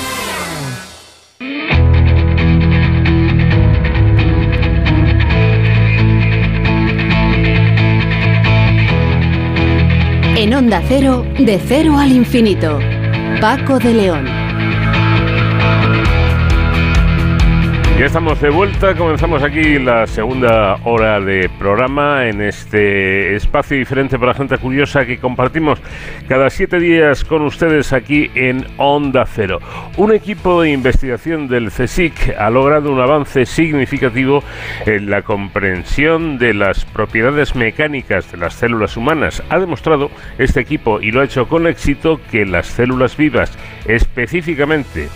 Cero, de cero al infinito. Paco de León. Ya estamos de vuelta, comenzamos aquí la segunda hora de programa en este espacio diferente para gente curiosa que compartimos cada siete días con ustedes aquí en Onda Cero. Un equipo de investigación del CSIC ha logrado un avance significativo en la comprensión de las propiedades mecánicas de las células humanas. Ha demostrado este equipo y lo ha hecho con éxito que las células vivas, específicamente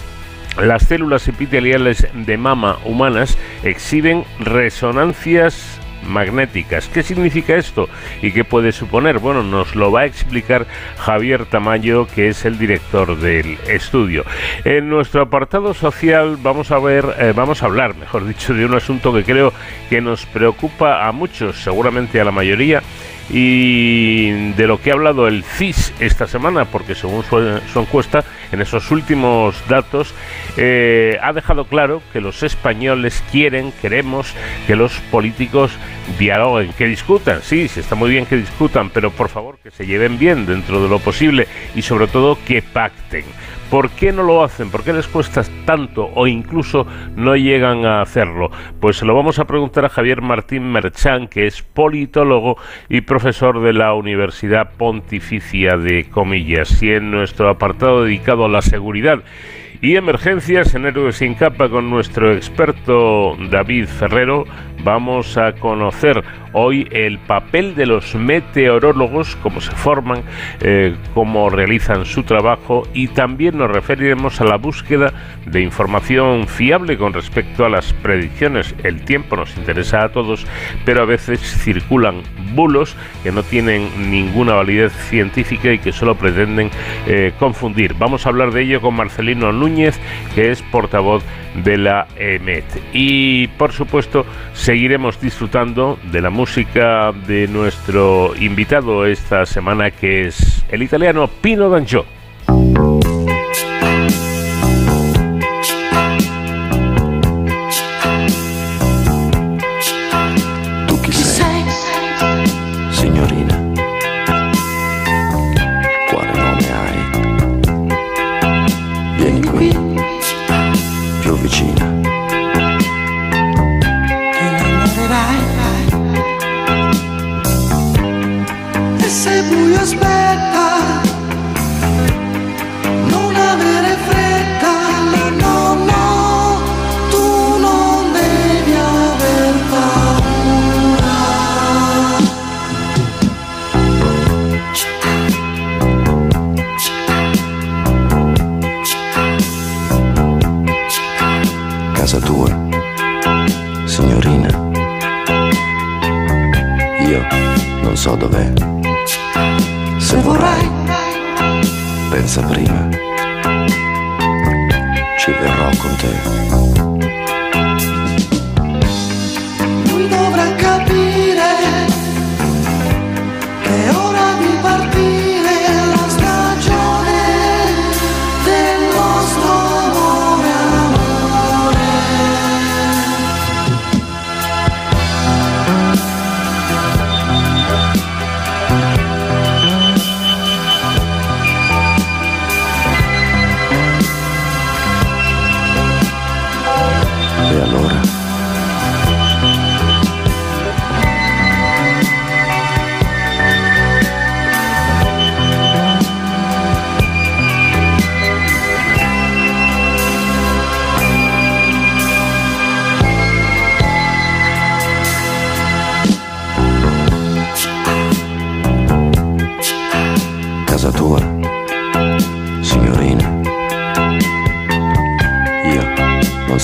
las células epiteliales de mama humanas exhiben resonancias magnéticas. ¿Qué significa esto y qué puede suponer? Bueno, nos lo va a explicar Javier Tamayo, que es el director del estudio. En nuestro apartado social vamos a ver, eh, vamos a hablar, mejor dicho, de un asunto que creo que nos preocupa a muchos, seguramente a la mayoría, y de lo que ha hablado el CIS esta semana, porque según su, encuesta, en esos últimos datos, eh, ha dejado claro que los españoles quieren, queremos que los políticos dialoguen, que discutan, sí, sí está muy bien que discutan, pero por favor que se lleven bien dentro de lo posible y sobre todo que pacten. ¿Por qué no lo hacen? ¿Por qué les cuesta tanto o incluso no llegan a hacerlo? Pues se lo vamos a preguntar a Javier Martín Merchán, que es politólogo y profesor de la Universidad Pontificia de Comillas. Y en nuestro apartado dedicado a la seguridad y emergencias en Héroes sin capa con nuestro experto David Ferrero, vamos a conocer hoy el papel de los meteorólogos, cómo se forman, eh, cómo realizan su trabajo y también nos referiremos a la búsqueda de información fiable con respecto a las predicciones. El tiempo nos interesa a todos, pero a veces circulan bulos que no tienen ninguna validez científica y que solo pretenden eh, confundir. Vamos a hablar de ello con Marcelino Núñez, que es portavoz de la EMET. Y por supuesto, seguiremos disfrutando de la música de nuestro invitado esta semana, que es el italiano Pino Danjo. casa tua, signorina. Io non so dov'è. Se vorrai, pensa prima. Ci verrò con te.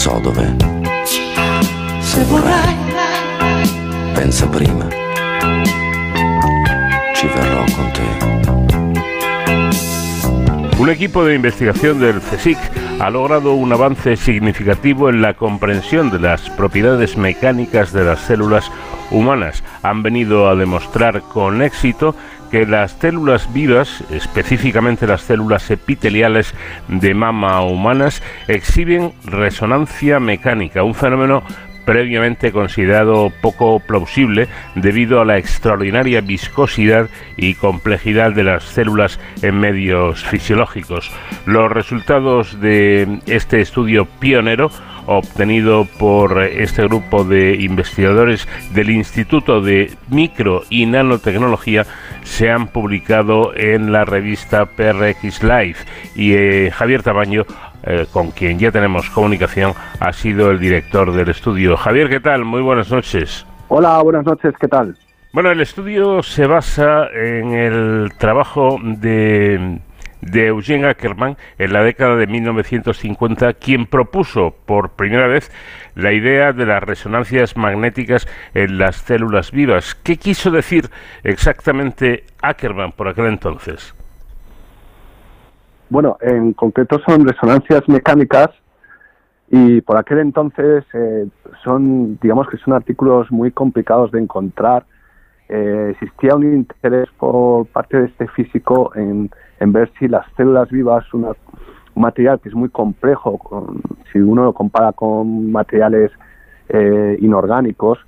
So dov'è. Se vorrai, Pensa prima. Ci verrò con te. Un equipo de investigación del CSIC ha logrado un avance significativo en la comprensión de las propiedades mecánicas de las células humanas. Han venido a demostrar con éxito que las células vivas, específicamente las células epiteliales de mama humanas, exhiben resonancia mecánica, un fenómeno previamente considerado poco plausible debido a la extraordinaria viscosidad y complejidad de las células en medios fisiológicos. Los resultados de este estudio pionero obtenido por este grupo de investigadores del Instituto de Micro y Nanotecnología se han publicado en la revista PRX Live y eh, Javier Tamaño eh, con quien ya tenemos comunicación, ha sido el director del estudio. Javier, ¿qué tal? Muy buenas noches. Hola, buenas noches, ¿qué tal? Bueno, el estudio se basa en el trabajo de, de Eugene Ackermann en la década de 1950, quien propuso por primera vez la idea de las resonancias magnéticas en las células vivas. ¿Qué quiso decir exactamente Ackermann por aquel entonces? Bueno, en concreto son resonancias mecánicas y por aquel entonces eh, son, digamos que son artículos muy complicados de encontrar. Eh, existía un interés por parte de este físico en, ver si las células vivas, un material que es muy complejo, con, si uno lo compara con materiales eh, inorgánicos,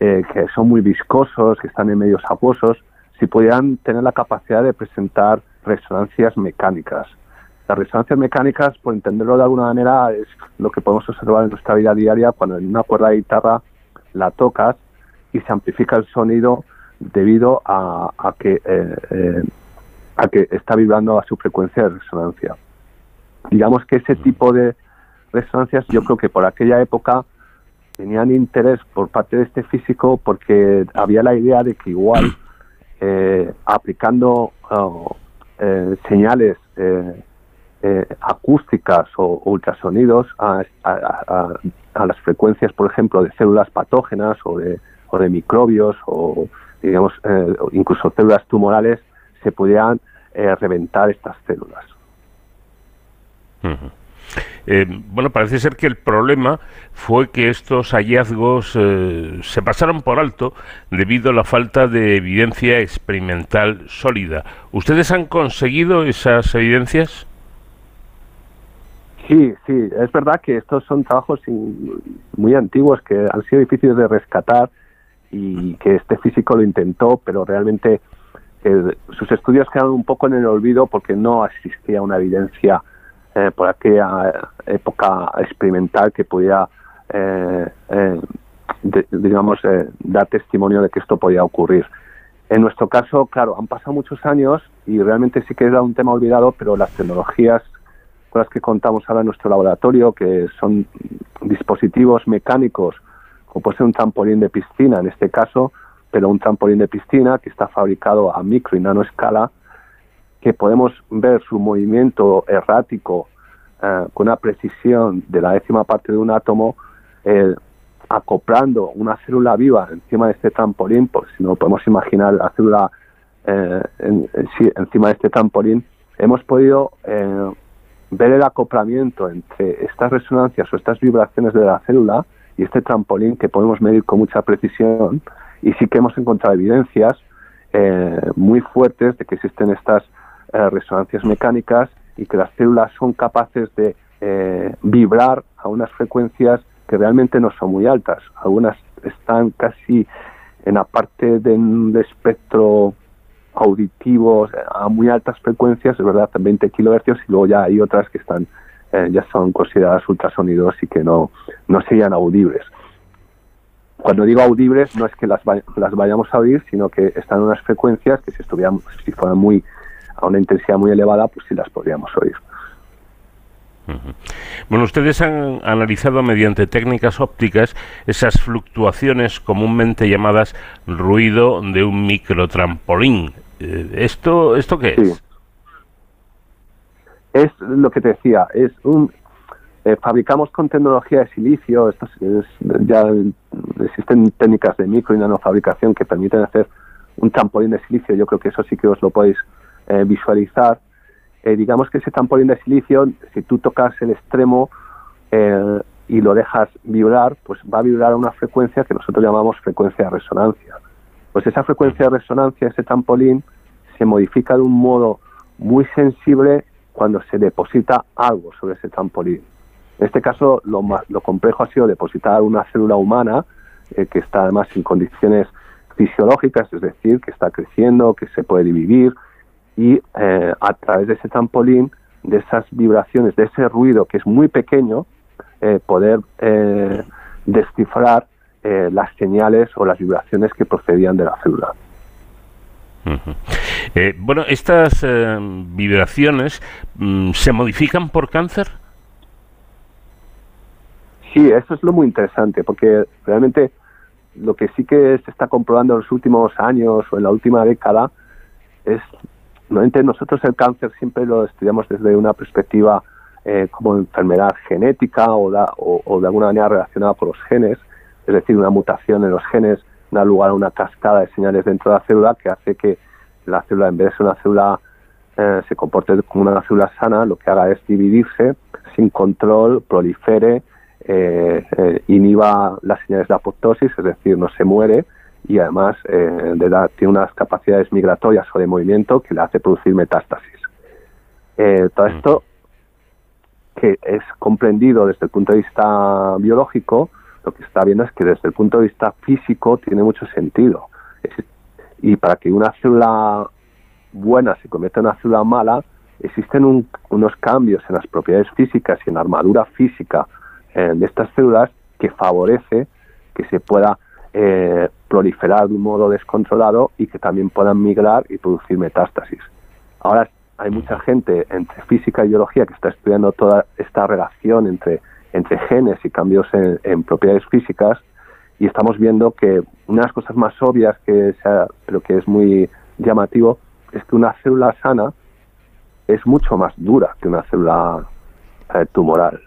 eh, que son muy viscosos, que están en medios acuosos, si podían tener la capacidad de presentar resonancias mecánicas. Las resonancias mecánicas, por entenderlo de alguna manera, es lo que podemos observar en nuestra vida diaria cuando en una cuerda de guitarra la tocas y se amplifica el sonido debido a, que, eh, eh, a que está vibrando a su frecuencia de resonancia. Digamos que ese tipo de resonancias yo creo que por aquella época tenían interés por parte de este físico porque había la idea de que igual eh, aplicando oh, eh, señales acústicas o, o ultrasonidos a, a, a, a, las frecuencias, por ejemplo, de células patógenas o de, o de microbios o, digamos, eh, incluso células tumorales, se pudieran eh, reventar estas células. Uh -huh. Eh, bueno, parece ser que el problema fue que estos hallazgos eh, se pasaron por alto debido a la falta de evidencia experimental sólida. ¿Ustedes han conseguido esas evidencias? Sí, sí, es verdad que estos son trabajos muy antiguos que han sido difíciles de rescatar y que este físico lo intentó, pero realmente eh, sus estudios quedaron un poco en el olvido porque no existía una evidencia eh, por aquella época experimental que pudiera, eh, eh, de, digamos, eh, dar testimonio de que esto podía ocurrir. En nuestro caso, claro, han pasado muchos años y realmente sí que era un tema olvidado, pero las tecnologías con las que contamos ahora en nuestro laboratorio, que son dispositivos mecánicos, como puede ser un trampolín de piscina en este caso, pero un trampolín de piscina que está fabricado a micro y nano escala, que podemos ver su movimiento errático eh, con una precisión de la décima parte de un átomo, eh, acoplando una célula viva encima de este trampolín, por si no podemos imaginar la célula eh, encima de este trampolín, hemos podido eh, ver el acoplamiento entre estas resonancias o estas vibraciones de la célula y este trampolín que podemos medir con mucha precisión y sí que hemos encontrado evidencias eh, muy fuertes de que existen estas eh, resonancias mecánicas y que las células son capaces de eh, vibrar a unas frecuencias que realmente no son muy altas. Algunas están casi en la parte del de espectro auditivo a muy altas frecuencias, es verdad, 20 kilohercios, y luego ya hay otras que están eh, ya son consideradas ultrasonidos y que no, no serían audibles. Cuando digo audibles no es que las, las vayamos a oír, sino que están en unas frecuencias que si estuvieran, si fueran muy a una intensidad muy elevada, pues sí las podríamos oír. Bueno, ustedes han analizado mediante técnicas ópticas esas fluctuaciones comúnmente llamadas ruido de un microtrampolín. Eh, ¿Esto, ¿Esto qué? Sí. Es lo que te decía, es un... Eh, fabricamos con tecnología de silicio, esto ya existen técnicas de micro y nanofabricación que permiten hacer un trampolín de silicio, yo creo que eso sí que os lo podéis eh, visualizar. Eh, digamos que ese trampolín de silicio, si tú tocas el extremo y lo dejas vibrar, pues va a vibrar a una frecuencia que nosotros llamamos frecuencia de resonancia. Pues esa frecuencia de resonancia, ese trampolín, se modifica de un modo muy sensible cuando se deposita algo sobre ese trampolín. En este caso, lo, lo complejo ha sido depositar una célula humana eh, que está además en condiciones fisiológicas, es decir, que está creciendo, que se puede dividir, y eh, a través de ese trampolín, de esas vibraciones, de ese ruido que es muy pequeño, eh, poder descifrar las señales o las vibraciones que procedían de la célula. Bueno, estas vibraciones mm, se modifican por cáncer. Sí, eso es lo muy interesante, porque realmente lo que sí que se está comprobando en los últimos años o en la última década es, normalmente nosotros el cáncer siempre lo estudiamos desde una perspectiva eh, como enfermedad genética o, o, de alguna manera relacionada con los genes, es decir, una mutación en los genes da lugar a una cascada de señales dentro de la célula que hace que la célula, en vez de ser una célula, eh, se comporte como una célula sana, lo que haga es dividirse sin control, prolifere, eh, eh, inhiba las señales de apoptosis, es decir, no se muere y además eh, tiene unas capacidades migratorias o de movimiento que le hace producir metástasis. Eh, todo esto que es comprendido desde el punto de vista biológico, lo que está viendo es que desde el punto de vista físico tiene mucho sentido. Y para que una célula buena se convierta en una célula mala, existen unos cambios en las propiedades físicas y en la armadura física eh, de estas células que favorece que se pueda eh, proliferar de un modo descontrolado y que también puedan migrar y producir metástasis. Ahora hay mucha gente entre física y biología que está estudiando toda esta relación entre genes y cambios en, propiedades físicas y estamos viendo que una de las cosas más obvias que sea, pero que es muy llamativo es que una célula sana es mucho más dura que una célula eh, tumoral.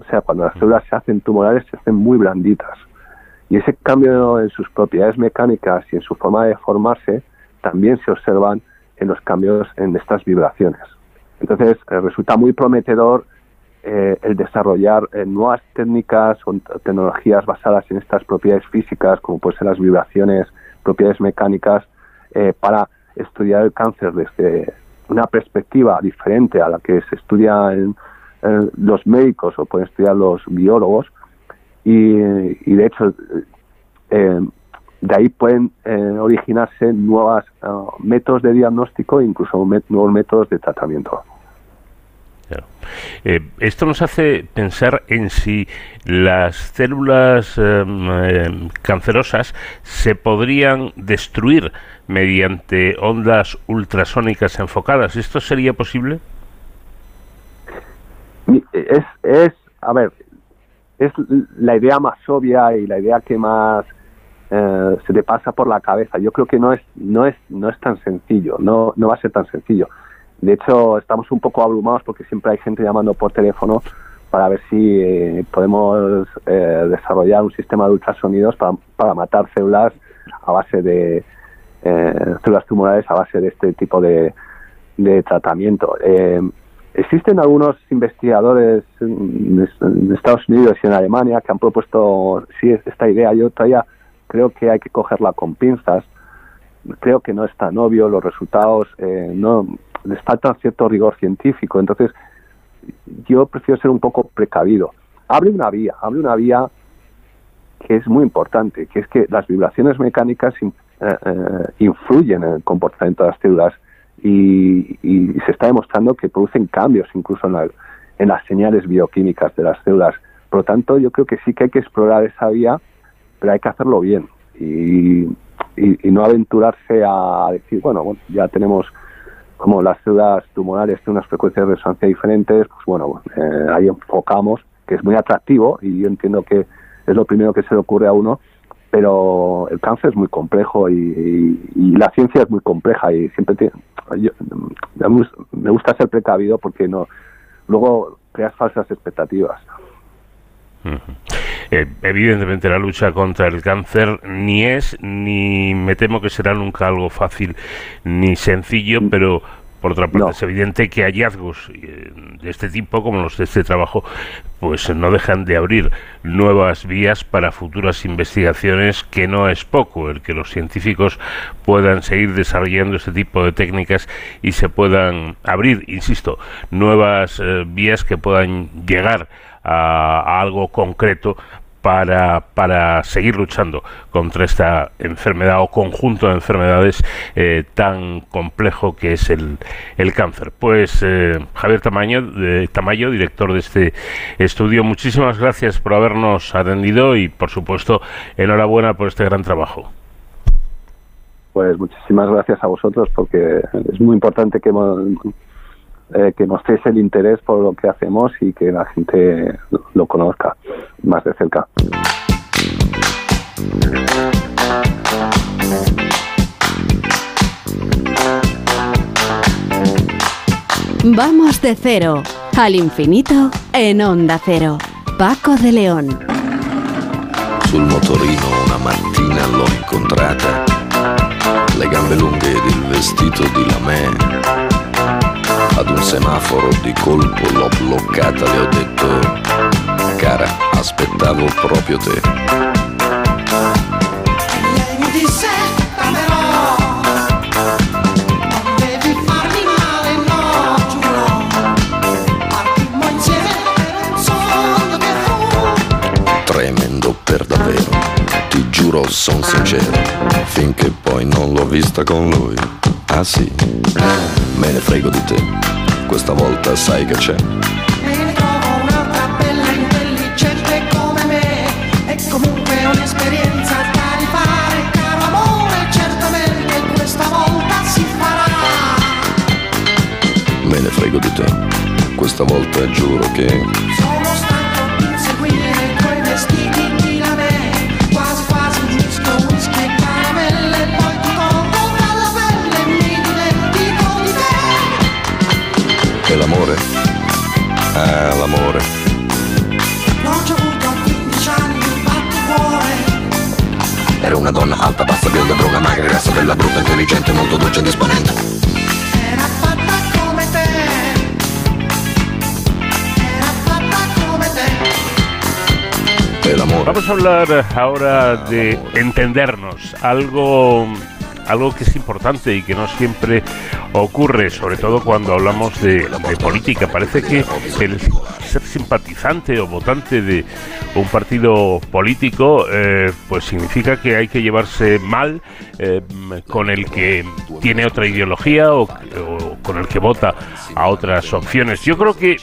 O sea, cuando las células se hacen tumorales se hacen muy blanditas. Y ese cambio en sus propiedades mecánicas y en su forma de formarse también se observan en los cambios en estas vibraciones. Entonces, eh, resulta muy prometedor eh, el desarrollar eh, nuevas técnicas o tecnologías basadas en estas propiedades físicas, como pueden ser las vibraciones, propiedades mecánicas, para estudiar el cáncer desde una perspectiva diferente a la que se estudia en, eh, los médicos o pueden estudiar los biólogos y, de hecho eh, de ahí pueden eh, originarse nuevos métodos de diagnóstico e incluso nuevos métodos de tratamiento. Esto nos hace pensar en si las células cancerosas se podrían destruir mediante ondas ultrasónicas enfocadas. ¿Esto sería posible? es, es, a ver, es la idea más obvia y la idea que más eh, se te pasa por la cabeza. Yo creo que no es, no es, no es tan sencillo, no, no va a ser tan sencillo. De hecho, estamos un poco abrumados porque siempre hay gente llamando por teléfono para ver si eh, podemos eh, desarrollar un sistema de ultrasonidos para, para matar células a base de células tumorales a base de este tipo de, de tratamiento. Existen algunos investigadores en Estados Unidos y en Alemania que han propuesto sí esta idea. Yo todavía creo que hay que cogerla con pinzas. Creo que no es tan obvio los resultados. Eh, no les falta cierto rigor científico. Entonces yo prefiero ser un poco precavido. Abre una vía, abre una vía que es muy importante, que es que las vibraciones mecánicas eh, eh, influyen en el comportamiento de las células y, se está demostrando que producen cambios incluso en, en, las señales bioquímicas de las células. Por lo tanto, yo creo que sí que hay que explorar esa vía, pero hay que hacerlo bien y, y, no aventurarse a decir, bueno, ya tenemos como las células tumorales tienen unas frecuencias de resonancia diferentes, pues bueno, eh, ahí enfocamos, que es muy atractivo y yo entiendo que es lo primero que se le ocurre a uno, pero el cáncer es muy complejo y, la ciencia es muy compleja y siempre tiene, me gusta ser precavido porque no luego creas falsas expectativas. Eh, evidentemente la lucha contra el cáncer ni es ni me temo que será nunca algo fácil ni sencillo, mm. pero por otra parte, es evidente que hallazgos eh, de este tipo, como los de este trabajo, pues no dejan de abrir nuevas vías para futuras investigaciones, que no es poco el que los científicos puedan seguir desarrollando este tipo de técnicas y se puedan abrir, insisto, nuevas eh, vías que puedan llegar a, algo concreto para, para seguir luchando contra esta enfermedad o conjunto de enfermedades eh, tan complejo que es el, el cáncer. Pues eh, Javier Tamayo, de, Tamayo, director de este estudio, muchísimas gracias por habernos atendido y por supuesto enhorabuena por este gran trabajo. Pues muchísimas gracias a vosotros porque es muy importante que eh, que mostréis el interés por lo que hacemos y que la gente lo conozca más de cerca. Vamos de cero al infinito en onda cero. Paco de León. Sul motorino una mattina l'ho incontrata, le gambe lunghe ed il vestito di lamè Ad un semaforo di colpo l'ho bloccata, le ho detto, cara, aspettavo proprio te. Lei mi disse, però, non devi farmi male, no, giuro. Partimmo insieme per un sogno che fu. Tremendo per davvero, giuro, son sincero, finché poi non l'ho vista con lui. Ah sì, me ne frego di te, questa volta sai che c'è. Me ne trovo un'altra bella intelligente come me. È comunque un'esperienza da rifare, caro amore. Certamente questa volta si farà. Me ne frego di te, questa volta giuro che... Sono stanco intelligente, molto dolce e disponente. Era fatta come te. Era fatta come te. E l'amore. Vamos a hablar ahora de entendernos, algo algo que es importante y que no siempre ocurre, sobre todo cuando hablamos de, de política. Parece que el ser simpatizante o votante de un partido político, eh, pues significa que hay que llevarse mal eh, con el que tiene otra ideología o, o con el que vota a otras opciones. Yo creo que,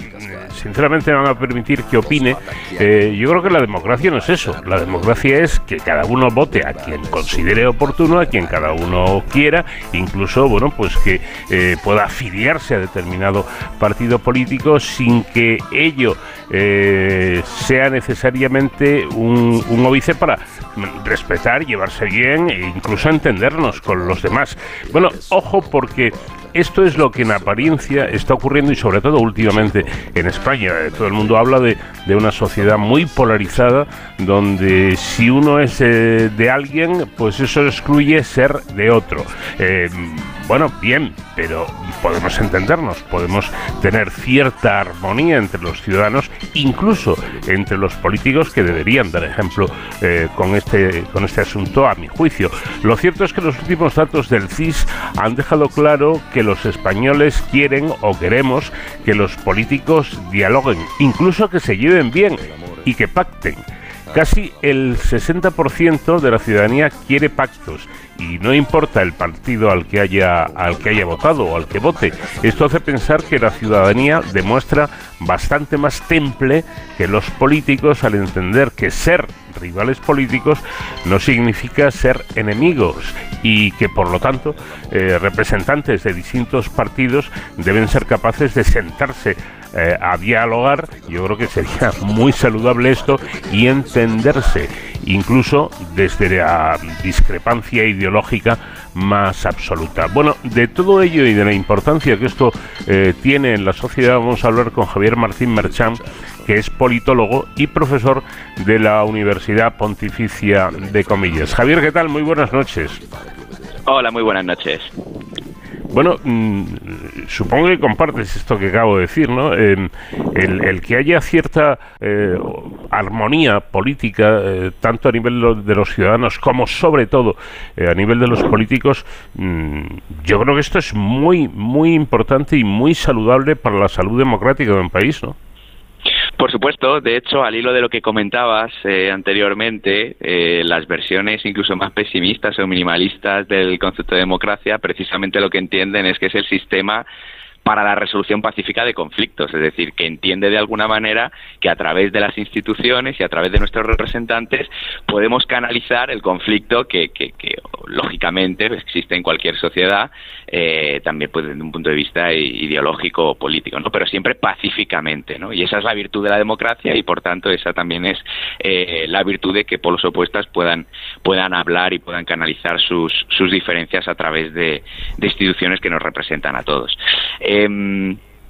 sinceramente, me van a permitir que opine. yo creo que la democracia no es eso. La democracia es que cada uno vote a quien considere oportuno, a quien cada uno quiera, incluso, bueno, pues que eh, pueda afiliarse a determinado partido político sin que ello eh, sea necesariamente un, un óbice para respetar, llevarse bien e incluso entendernos con los demás. Bueno, ojo porque esto es lo que en apariencia está ocurriendo y sobre todo últimamente en España. Eh, Todo el mundo habla de, de una sociedad muy polarizada donde si uno es eh, de alguien, pues eso excluye ser de otro. Eh, bueno, bien, pero podemos entendernos, podemos tener cierta armonía entre los ciudadanos, incluso entre los políticos que deberían dar ejemplo eh, con, este, con este asunto, a mi juicio. Lo cierto es que los últimos datos del CIS han dejado claro que los españoles quieren o queremos que los políticos dialoguen, incluso que se lleven bien y que pacten. Casi el 60% de la ciudadanía quiere pactos y no importa el partido al que haya al que haya votado o al que vote. Esto hace pensar que la ciudadanía demuestra bastante más temple que los políticos al entender que ser rivales políticos no significa ser enemigos y que por lo tanto eh, representantes de distintos partidos deben ser capaces de sentarse eh, a dialogar, yo creo que sería muy saludable esto y entenderse. incluso desde la discrepancia ideológica más absoluta. Bueno, de todo ello y de la importancia que esto eh, tiene en la sociedad vamos a hablar con Javier Martín Merchán, que es politólogo y profesor de la Universidad Pontificia de Comillas. Javier, ¿qué tal? Muy buenas noches. Hola, muy buenas noches. Bueno, mm, supongo que compartes esto que acabo de decir, ¿no? el, que haya cierta eh, armonía política, eh, tanto a nivel de los ciudadanos como sobre todo eh, a nivel de los políticos, mm, yo creo que esto es muy, muy importante y muy saludable para la salud democrática de un país, ¿no? Por supuesto, de hecho, al hilo de lo que comentabas eh, anteriormente, eh, las versiones incluso más pesimistas o minimalistas del concepto de democracia, precisamente lo que entienden es que es el sistema para la resolución pacífica de conflictos, es decir, que entiende de alguna manera que a través de las instituciones y a través de nuestros representantes podemos canalizar el conflicto que, que, lógicamente existe en cualquier sociedad, eh, también pues desde un punto de vista ideológico o político, ¿no? pero siempre pacíficamente, ¿no? y esa es la virtud de la democracia y por tanto esa también es eh, la virtud de que polos opuestas puedan, puedan hablar y puedan canalizar sus, sus diferencias a través de, de instituciones que nos representan a todos.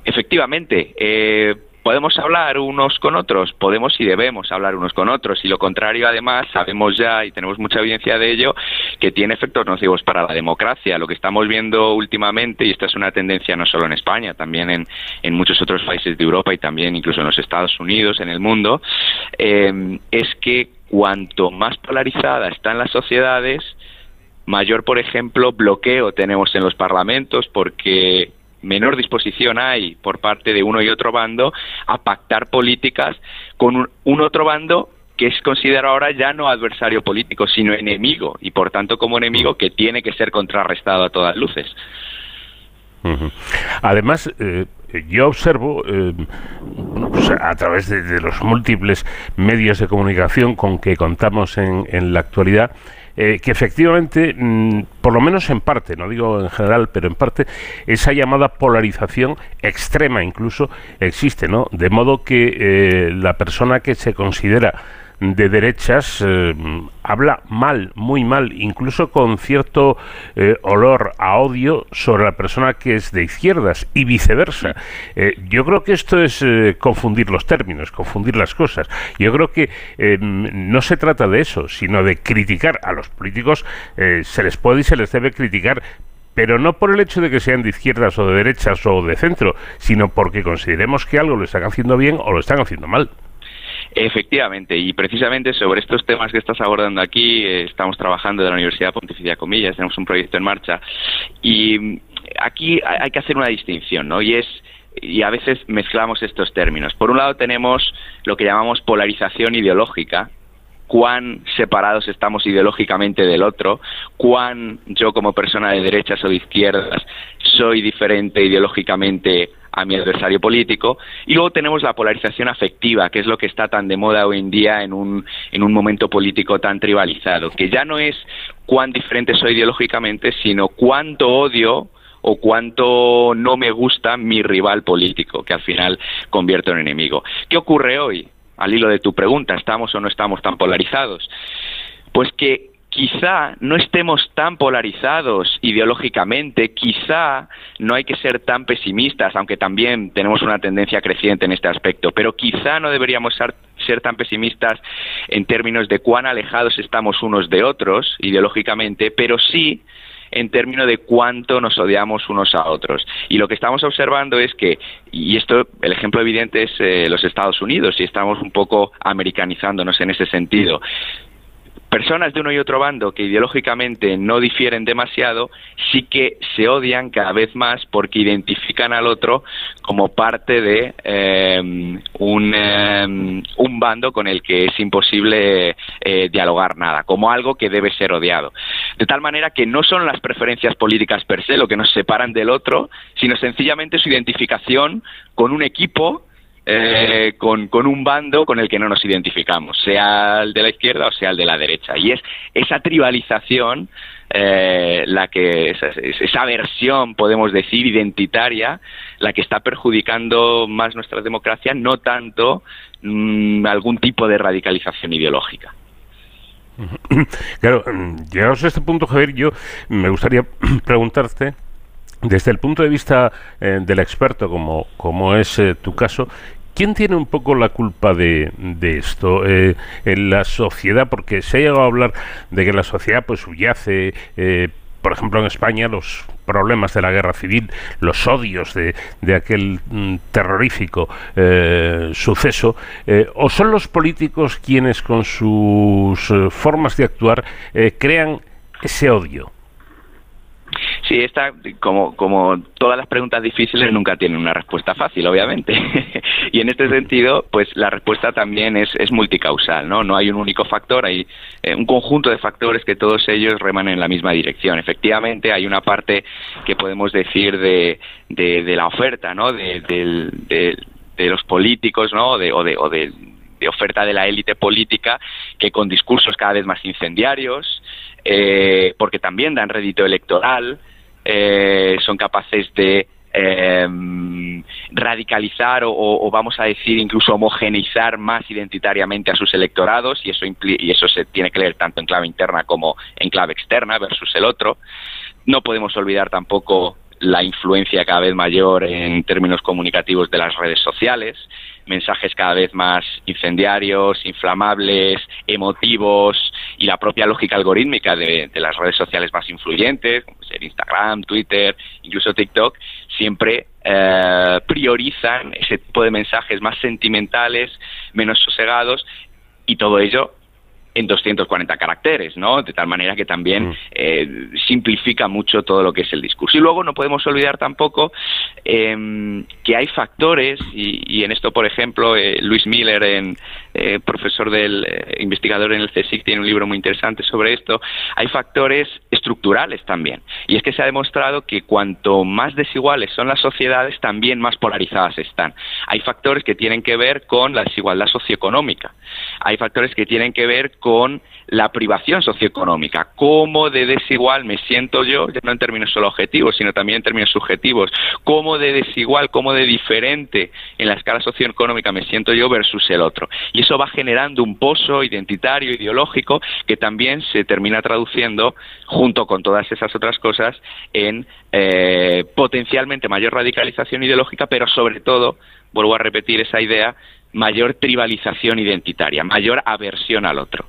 Efectivamente, eh, podemos hablar unos con otros, podemos y debemos hablar unos con otros, y lo contrario, además, sabemos ya y tenemos mucha evidencia de ello, que tiene efectos nocivos para la democracia. Lo que estamos viendo últimamente, y esta es una tendencia no solo en España, también en, en muchos otros países de Europa y también incluso en los Estados Unidos, en el mundo, eh, es que cuanto más polarizada están las sociedades, mayor, por ejemplo, bloqueo tenemos en los parlamentos porque menor disposición hay por parte de uno y otro bando a pactar políticas con un, otro bando que es considerado ahora ya no adversario político, sino enemigo, y por tanto como enemigo que tiene que ser contrarrestado a todas luces. Además, eh, yo observo eh, a través de, los múltiples medios de comunicación con que contamos en, en la actualidad, eh, que efectivamente, mm, por lo menos en parte, no digo en general, pero en parte, esa llamada polarización extrema incluso existe, ¿no? De modo que eh, la persona que se considera de derechas eh, habla mal, muy mal, incluso con cierto eh, olor a odio sobre la persona que es de izquierdas y viceversa. Eh, yo creo que esto es confundir los términos, confundir las cosas. Yo creo que no se trata de eso, sino de criticar a los políticos. se les puede y se les debe criticar, pero no por el hecho de que sean de izquierdas o de derechas o de centro, sino porque consideremos que algo lo están haciendo bien o lo están haciendo mal. Efectivamente, y precisamente sobre estos temas que estás abordando aquí, eh, estamos trabajando de la Universidad Pontificia Comillas, tenemos un proyecto en marcha, y aquí hay que hacer una distinción, ¿no? Y es y a veces mezclamos estos términos. Por un lado tenemos lo que llamamos polarización ideológica, cuán separados estamos ideológicamente del otro, cuán yo como persona de derechas o de izquierdas soy diferente ideológicamente a mi adversario político. Y luego tenemos la polarización afectiva, que es lo que está tan de moda hoy en día en un, en un momento político tan tribalizado, que ya no es cuán diferente soy ideológicamente, sino cuánto odio o cuánto no me gusta mi rival político, que al final convierto en enemigo. ¿Qué ocurre hoy? Al hilo de tu pregunta, ¿estamos o no estamos tan polarizados? Pues que quizá no estemos tan polarizados ideológicamente, quizá no hay que ser tan pesimistas, aunque también tenemos una tendencia creciente en este aspecto, pero quizá no deberíamos ser, ser, tan pesimistas en términos de cuán alejados estamos unos de otros ideológicamente, pero sí en términos de cuánto nos odiamos unos a otros. Y lo que estamos observando es que, y esto, el ejemplo evidente es eh, los Estados Unidos, y estamos un poco americanizándonos en ese sentido personas de uno y otro bando que ideológicamente no difieren demasiado, sí que se odian cada vez más porque identifican al otro como parte de em, un, em, un, bando con el que es imposible eh, dialogar nada, como algo que debe ser odiado. De tal manera que no son las preferencias políticas per se lo que nos separan del otro, sino sencillamente su identificación con un equipo eh, con, con, un bando con el que no nos identificamos, sea el de la izquierda o sea el de la derecha. Y es esa tribalización, eh, la que esa, versión, podemos decir, identitaria, la que está perjudicando más nuestra democracia, no tanto mm, algún tipo de radicalización ideológica. Claro, llegados a este punto, Javier, yo me gustaría preguntarte desde el punto de vista eh, del experto, como, como es eh, tu caso, ¿Quién tiene un poco la culpa de, de esto? Eh, en la sociedad, porque se ha llegado a hablar de que la sociedad pues subyace, eh, por ejemplo en España, los problemas de la guerra civil, los odios de, de aquel mm, terrorífico eh, suceso, eh, o son los políticos quienes con sus eh, formas de actuar crean ese odio? Sí, esta, como, como todas las preguntas difíciles, nunca tienen una respuesta fácil, obviamente. y en este sentido, pues la respuesta también es, es multicausal, ¿no? No hay un único factor, hay eh, un conjunto de factores que todos ellos reman en la misma dirección. Efectivamente, hay una parte que podemos decir de, de, la oferta, ¿no? De, de- de los políticos, ¿no? De, o de, o de de oferta de la élite política que con discursos cada vez más incendiarios, eh, porque también dan rédito electoral, eh, son capaces de eh, radicalizar o, o vamos a decir incluso homogeneizar más identitariamente a sus electorados y eso y eso se tiene que leer tanto en clave interna como en clave externa versus el otro. No podemos olvidar tampoco la influencia cada vez mayor en términos comunicativos de las redes sociales, mensajes cada vez más incendiarios, inflamables, emotivos y la propia lógica algorítmica de, las redes sociales más influyentes, como ser Instagram, Twitter, incluso TikTok, siempre eh, priorizan ese tipo de mensajes más sentimentales, menos sosegados y todo ello en 240 caracteres, ¿no? De tal manera que también eh, simplifica mucho todo lo que es el discurso. Y luego no podemos olvidar tampoco eh, que hay factores, y, y en esto, por ejemplo, eh, Luis Miller, en, eh, profesor del eh, investigador en el CSIC, tiene un libro muy interesante sobre esto. Hay factores estructurales también. Y es que se ha demostrado que cuanto más desiguales son las sociedades, también más polarizadas están. Hay factores que tienen que ver con la desigualdad socioeconómica. Hay factores que tienen que ver con la privación socioeconómica. Cómo de desigual me siento yo, ya no en términos solo objetivos, sino también en términos subjetivos. Cómo de desigual, cómo de diferente en la escala socioeconómica me siento yo versus el otro. Y eso va generando un pozo identitario, ideológico, que también se termina traduciendo, junto con todas esas otras cosas, en eh, potencialmente mayor radicalización ideológica, pero sobre todo, vuelvo a repetir esa idea, mayor tribalización identitaria, mayor aversión al otro.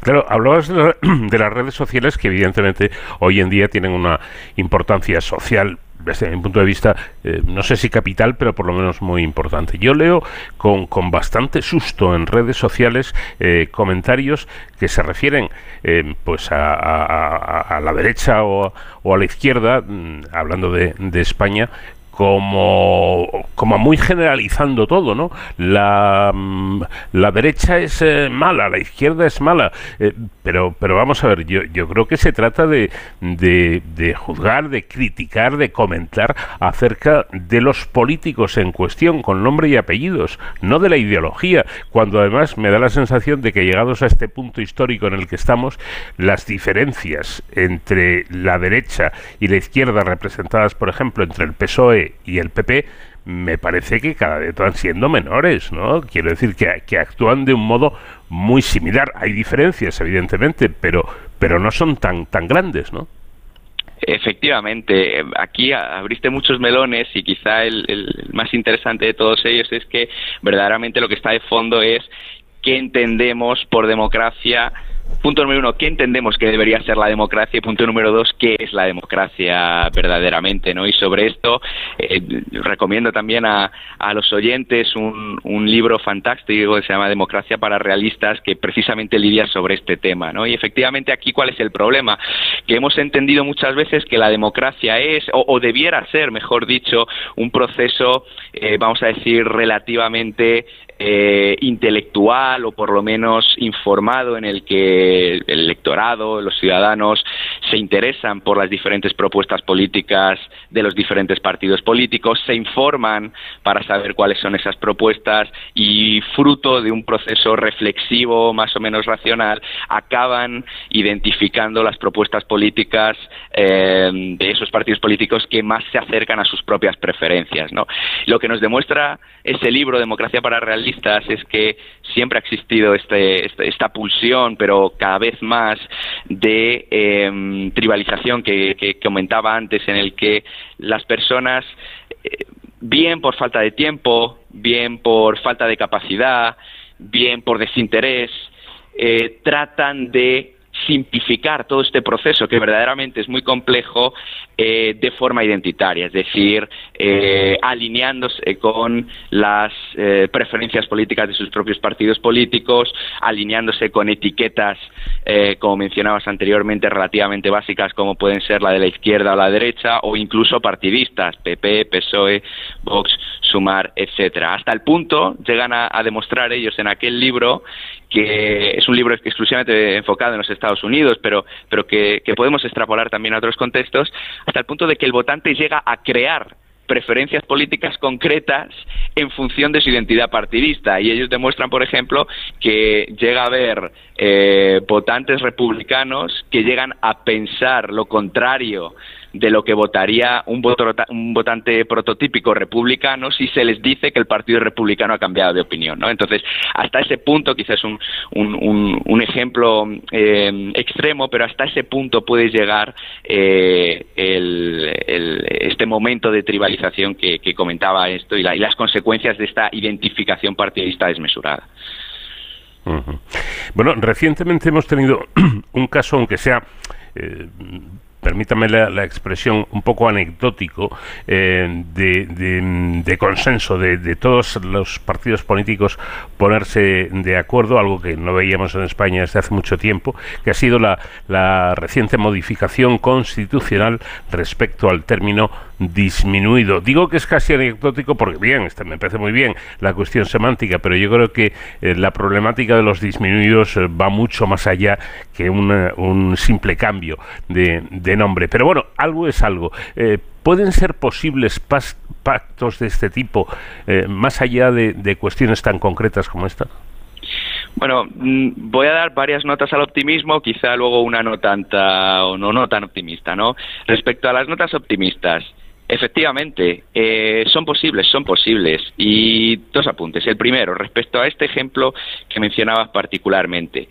Claro, hablabas de, la- de las redes sociales que evidentemente hoy en día tienen una importancia social desde mi punto de vista, eh, no sé si capital, pero por lo menos muy importante. Yo leo con, con bastante susto en redes sociales eh, comentarios que se refieren eh, pues a, a- la derecha o, o a la izquierda, mm, hablando de España, como, como muy generalizando todo, ¿no? La, mm, la derecha es eh, mala, la izquierda es mala, eh, pero, pero vamos a ver, yo, yo creo que se trata de, de, de juzgar, de criticar, de comentar acerca de los políticos en cuestión, con nombre y apellidos, no de la ideología, cuando además me da la sensación de que llegados a este punto histórico en el que estamos, las diferencias entre la derecha y la izquierda representadas, por ejemplo, entre el PSOE y el PP, me parece que cada vez van siendo menores, ¿no? Quiero decir que, que actúan de un modo muy similar. Hay diferencias, evidentemente, pero, pero no son tan, tan grandes, ¿no? Efectivamente, aquí abriste muchos melones y quizá el, el más interesante de todos ellos es que verdaderamente lo que está de fondo es qué entendemos por democracia. Punto número uno, ¿qué entendemos que debería ser la democracia? Y punto número dos, ¿qué es la democracia verdaderamente? ¿no? Y sobre esto eh, recomiendo también a, a los oyentes un, un libro fantástico que se llama Democracia para Realistas que precisamente lidia sobre este tema. ¿no? Y efectivamente aquí, ¿cuál es el problema? Que hemos entendido muchas veces que la democracia es, o, debiera ser, mejor dicho, un proceso, eh, vamos a decir, relativamente eh, intelectual o por lo menos informado en el que el electorado, los ciudadanos se interesan por las diferentes propuestas políticas de los diferentes partidos políticos, se informan para saber cuáles son esas propuestas y fruto de un proceso reflexivo más o menos racional acaban identificando las propuestas políticas eh, de esos partidos políticos que más se acercan a sus propias preferencias. ¿no? Lo que nos demuestra ese libro, Democracia para Realistas, es que siempre ha existido este, este esta pulsión, pero cada vez más de em, tribalización que, que, comentaba antes, en el que las personas, eh, bien por falta de tiempo, bien por falta de capacidad, bien por desinterés, eh, tratan de simplificar todo este proceso que verdaderamente es muy complejo eh, de forma identitaria, es decir, eh, alineándose con las eh, preferencias políticas de sus propios partidos políticos, alineándose con etiquetas, como mencionabas anteriormente, relativamente básicas como pueden ser la de la izquierda o la derecha, o incluso partidistas, PP, PSOE, Vox, Sumar, etcétera. Hasta el punto llegan a, a demostrar ellos en aquel libro que es un libro exclusivamente enfocado en los Estados Unidos, pero, pero que, podemos extrapolar también a otros contextos, hasta el punto de que el votante llega a crear preferencias políticas concretas en función de su identidad partidista. Y ellos demuestran, por ejemplo, que llega a haber eh, votantes republicanos que llegan a pensar lo contrario de lo que votaría un, un votante prototípico republicano si se les dice que el Partido Republicano ha cambiado de opinión. ¿no? Entonces, hasta ese punto, quizás un, un, ejemplo eh, extremo, pero hasta ese punto puede llegar eh, este momento de tribalización que, comentaba esto y, las consecuencias de esta identificación partidista desmesurada. Bueno, recientemente hemos tenido un caso, aunque sea eh, permítame la, expresión, un poco anecdótico eh, de, consenso de, todos los partidos políticos ponerse de acuerdo, algo que no veíamos en España desde hace mucho tiempo, que ha sido la, la reciente modificación constitucional respecto al término disminuido. Digo que es casi anecdótico porque, bien, este me parece muy bien la cuestión semántica, pero yo creo que eh, la problemática de los disminuidos eh, va mucho más allá que un simple cambio de, nombre. Pero bueno, algo es algo. Eh, ¿Pueden ser posibles pactos de este tipo más allá de, cuestiones tan concretas como esta? Bueno, mm, voy a dar varias notas al optimismo, quizá luego una no tanta o no, no tan optimista, ¿no? Respecto a las notas optimistas, Efectivamente, eh, son posibles, son posibles. Y dos apuntes. El primero, respecto a este ejemplo que mencionabas particularmente.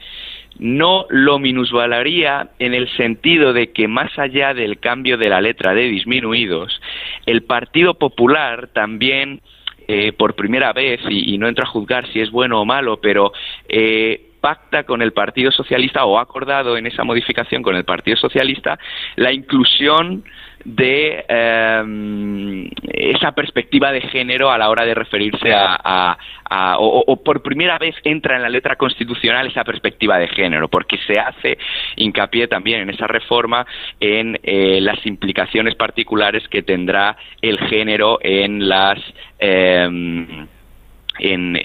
No lo minusvalaría en el sentido de que más allá del cambio de la letra de disminuidos, el Partido Popular también, eh, por primera vez, y, no entro a juzgar si es bueno o malo, pero eh, pacta con el Partido Socialista o ha acordado en esa modificación con el Partido Socialista la inclusión de em, esa perspectiva de género a la hora de referirse a, o, por primera vez entra en la letra constitucional esa perspectiva de género, porque se hace hincapié también en esa reforma en eh, las implicaciones particulares que tendrá el género en las em, en,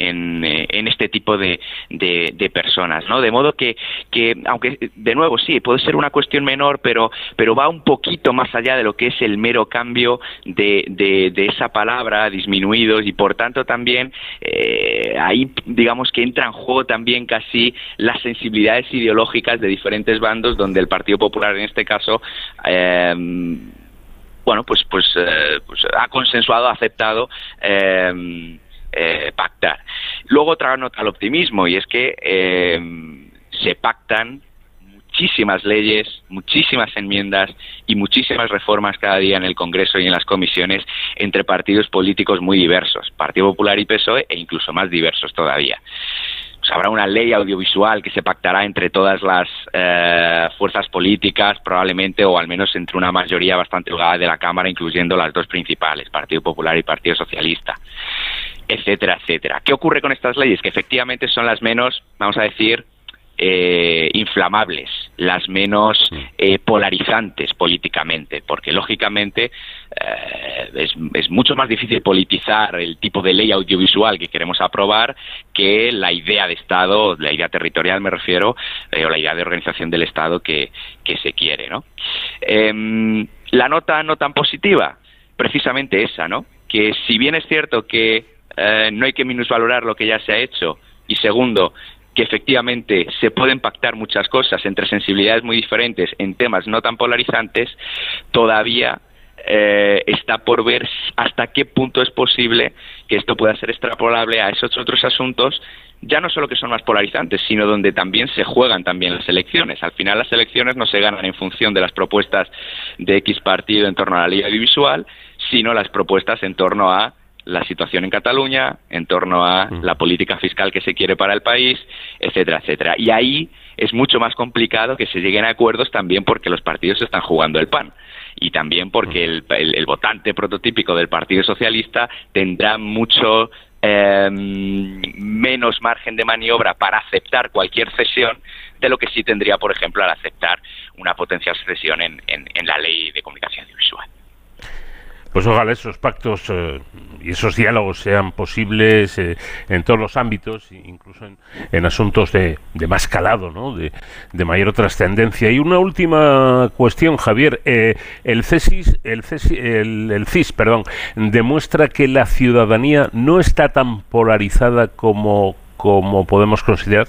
eh, en, este tipo de, de, personas, ¿no? De modo que, que, aunque de nuevo sí, puede ser una cuestión menor, pero, pero va un poquito más allá de lo que es el mero cambio de, de, esa palabra, disminuidos, y por tanto también eh, ahí digamos que entra en juego también casi las sensibilidades ideológicas de diferentes bandos, donde el Partido Popular en este caso eh, bueno, pues, pues, pues ha consensuado, ha aceptado eh, pactar. Luego otra nota al optimismo y es que eh, se pactan muchísimas leyes, muchísimas enmiendas y muchísimas reformas cada día en el Congreso y en las comisiones entre partidos políticos muy diversos, Partido Popular y PSOE e incluso más diversos todavía. Pues habrá una ley audiovisual que se pactará entre todas las eh, fuerzas políticas, probablemente, o al menos entre una mayoría bastante holgada de la Cámara, incluyendo las dos principales, Partido Popular y Partido Socialista etcétera, etcétera. ¿Qué ocurre con estas leyes? Que efectivamente son las menos, vamos a decir, eh, inflamables, las menos eh, polarizantes políticamente, porque lógicamente eh, es, es, mucho más difícil politizar el tipo de ley audiovisual que queremos aprobar que la idea de Estado, la idea territorial me refiero, o la idea de organización del Estado que, que se quiere, ¿no? Em, la nota no tan positiva, precisamente esa, ¿no? Que si bien es cierto que eh, no hay que minusvalorar lo que ya se ha hecho. Y segundo, que efectivamente se pueden pactar muchas cosas entre sensibilidades muy diferentes en temas no tan polarizantes, todavía eh, está por ver hasta qué punto es posible que esto pueda ser extrapolable a esos otros asuntos ya no solo que son más polarizantes, sino donde también se juegan también las elecciones. Al final las elecciones no se ganan en función de las propuestas de X partido en torno a la ley audiovisual, sino las propuestas en torno a la situación en Cataluña, en torno a la política fiscal que se quiere para el país, etcétera, etcétera. Y ahí es mucho más complicado que se lleguen a acuerdos también porque los partidos están jugando el pan. Y también porque el, el votante prototípico del Partido Socialista tendrá mucho eh, menos margen de maniobra para aceptar cualquier cesión de lo que sí tendría, por ejemplo, al aceptar una potencial cesión en, en la ley de comunicación audiovisual pues ojalá esos pactos eh, y esos diálogos sean posibles eh, en todos los ámbitos, incluso en, asuntos de, más calado, ¿no? de, mayor trascendencia. Y una última cuestión, Javier. Eh, el, CESIS, el, el, CIS perdón, demuestra que la ciudadanía no está tan polarizada como, como podemos considerar.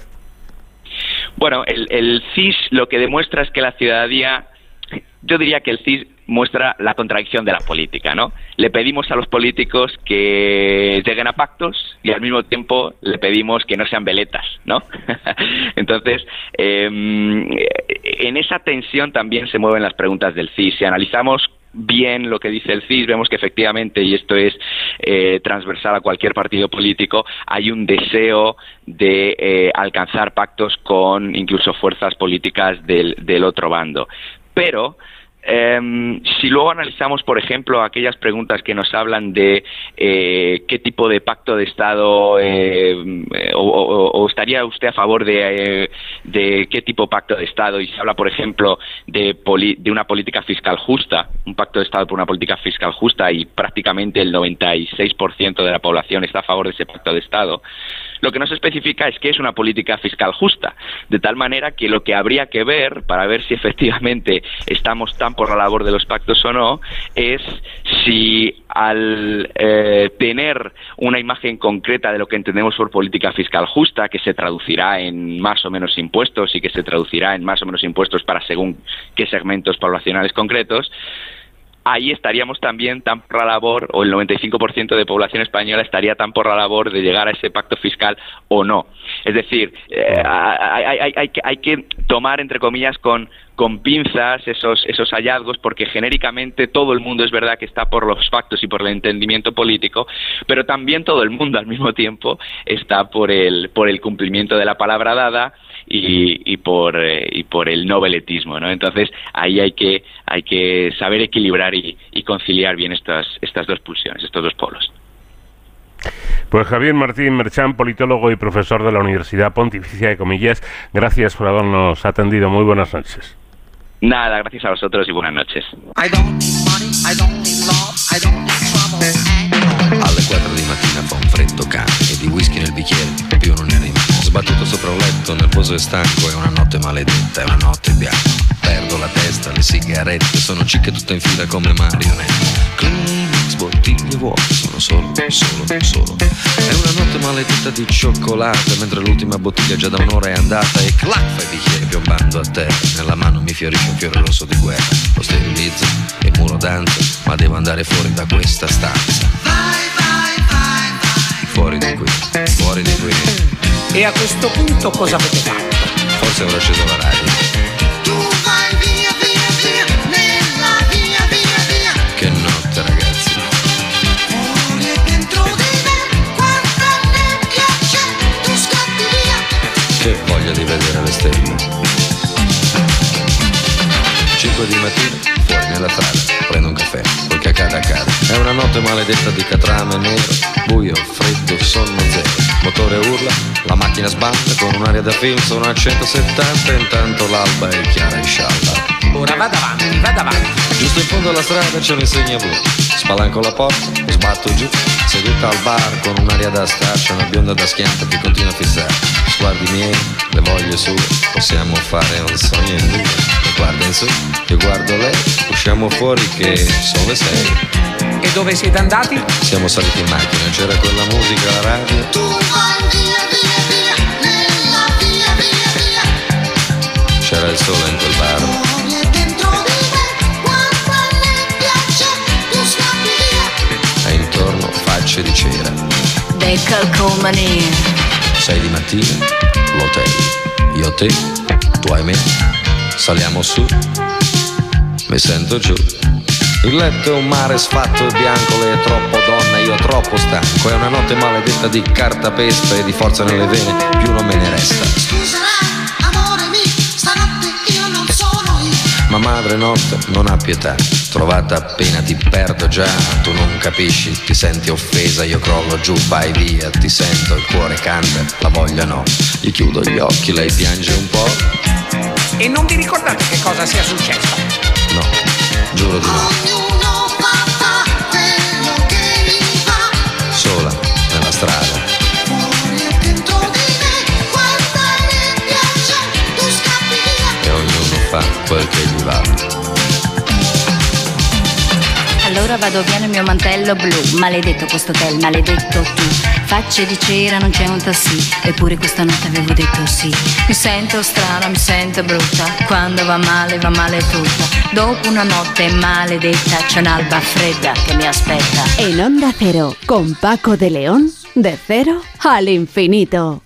Bueno, el, el CIS lo que demuestra es que la ciudadanía, yo diría que el CIS muestra la contradicción de la política, ¿no? Le pedimos a los políticos que lleguen a pactos y al mismo tiempo le pedimos que no sean veletas, ¿no? Entonces, em, en esa tensión también se mueven las preguntas del CIS. Si analizamos bien lo que dice el CIS, vemos que efectivamente, y esto es eh, transversal a cualquier partido político, hay un deseo de eh, alcanzar pactos con incluso fuerzas políticas del, del otro bando. Pero Em, si luego analizamos, por ejemplo, aquellas preguntas que nos hablan de eh, qué tipo de pacto de Estado eh, o, estaría usted a favor de, eh, de, qué tipo de pacto de Estado y se habla, por ejemplo, de, de una política fiscal justa, un pacto de Estado por una política fiscal justa y prácticamente el 96% de la población está a favor de ese pacto de Estado, lo que no se especifica es que es una política fiscal justa, de tal manera que lo que habría que ver para ver si efectivamente estamos tan por la labor de los pactos o no es si al eh, tener una imagen concreta de lo que entendemos por política fiscal justa, que se traducirá en más o menos impuestos y que se traducirá en más o menos impuestos para según qué segmentos poblacionales concretos, ahí estaríamos también tan por la labor, o el 95% de población española estaría tan por la labor de llegar a ese pacto fiscal o no. Es decir, eh, hay, que tomar, entre comillas, con, con pinzas esos, esos hallazgos, porque genéricamente todo el mundo es verdad que está por los pactos y por el entendimiento político, pero también todo el mundo al mismo tiempo está por el, por el cumplimiento de la palabra dada y, por, eh, y por el noveletismo, ¿no? Entonces ahí hay que, hay que saber equilibrar y, conciliar bien estas, estas dos pulsiones, estos dos polos. Pues Javier Martín Merchán, politólogo y profesor de la Universidad Pontificia de Comillas, gracias por habernos atendido. Muy buenas noches. Nada, gracias a vosotros y buenas noches. Alle 4 di mattina fa un freddo cane e di whisky nel bicchiere Sbattuto sopra un letto, nervoso e stanco, è una notte maledetta, è una notte bianca. Perdo la testa, le sigarette sono cicche tutte in fila come marionette. Kleenex, bottiglie vuote, sono solo, solo, solo. È una notte maledetta di cioccolata, mentre l'ultima bottiglia già da un'ora è andata e clac fa i bicchieri piombando a terra. Nella mano mi fiorisce un fiore rosso di guerra. Lo sterilizzo, il muro danza, ma devo andare fuori da questa stanza. Vai, vai, vai, vai. Fuori di qui, fuori di qui. E a questo punto cosa avete fatto? Forse avrò acceso la radio. Tu vai via, via, via, nella via, via, via. Che notte ragazzi. Fuori dentro di me, quanta nebbia c'è, tu scappi via. Che voglia di vedere le stelle. 5 di mattina, fuori nella strada, prendo un caffè, che accade accade. È una notte maledetta di catrame nero, buio, freddo, sonno zero. Motore urla, la macchina sbatte con un'aria da film, sono a 170 intanto l'alba è chiara e scialba. Ora vada avanti, vada avanti. Giusto in fondo alla strada c'è un'insegna blu. Spalanco la porta, sbatto giù, seduta al bar con un'aria da star, c'è una bionda da schianta che continua a fissare. Sguardi miei, le voglie sue, possiamo fare un sogno in due. E guarda in su, io guardo lei, usciamo fuori che sono le sei. E dove siete andati? Siamo saliti in macchina, c'era quella musica alla radio. Tu vai via, via, via, nella via, via, via. C'era il sole in quel bar. Calcomania. Sei di mattina, l'hotel. Io te, tu hai me. Saliamo su, mi sento giù. Il letto è un mare sfatto e bianco, lei è troppo donna, io troppo stanco. È una notte maledetta di cartapesta e di forza nelle vene, più non me ne resta. Ma madre notte non ha pietà, trovata appena ti perdo già, tu non capisci, ti senti offesa, io crollo giù, vai via, ti sento, il cuore canta, la voglia no, gli chiudo gli occhi, lei piange un po', E non vi ricordate che cosa sia successo? no, giuro di no, Ognuno fa quello che gli va. sola, nella strada, quel che gli va. Allora vado via nel mio mantello blu. Maledetto questo hotel, maledetto tu. Facce di cera, non c'è un tassì. Eppure questa notte avevo detto sì. Mi sento strana, mi sento brutta. Quando va male, va male tutta. Dopo una notte maledetta, c'è un'alba fredda che mi aspetta. En Onda Cero, con Paco de León, de cero al infinito.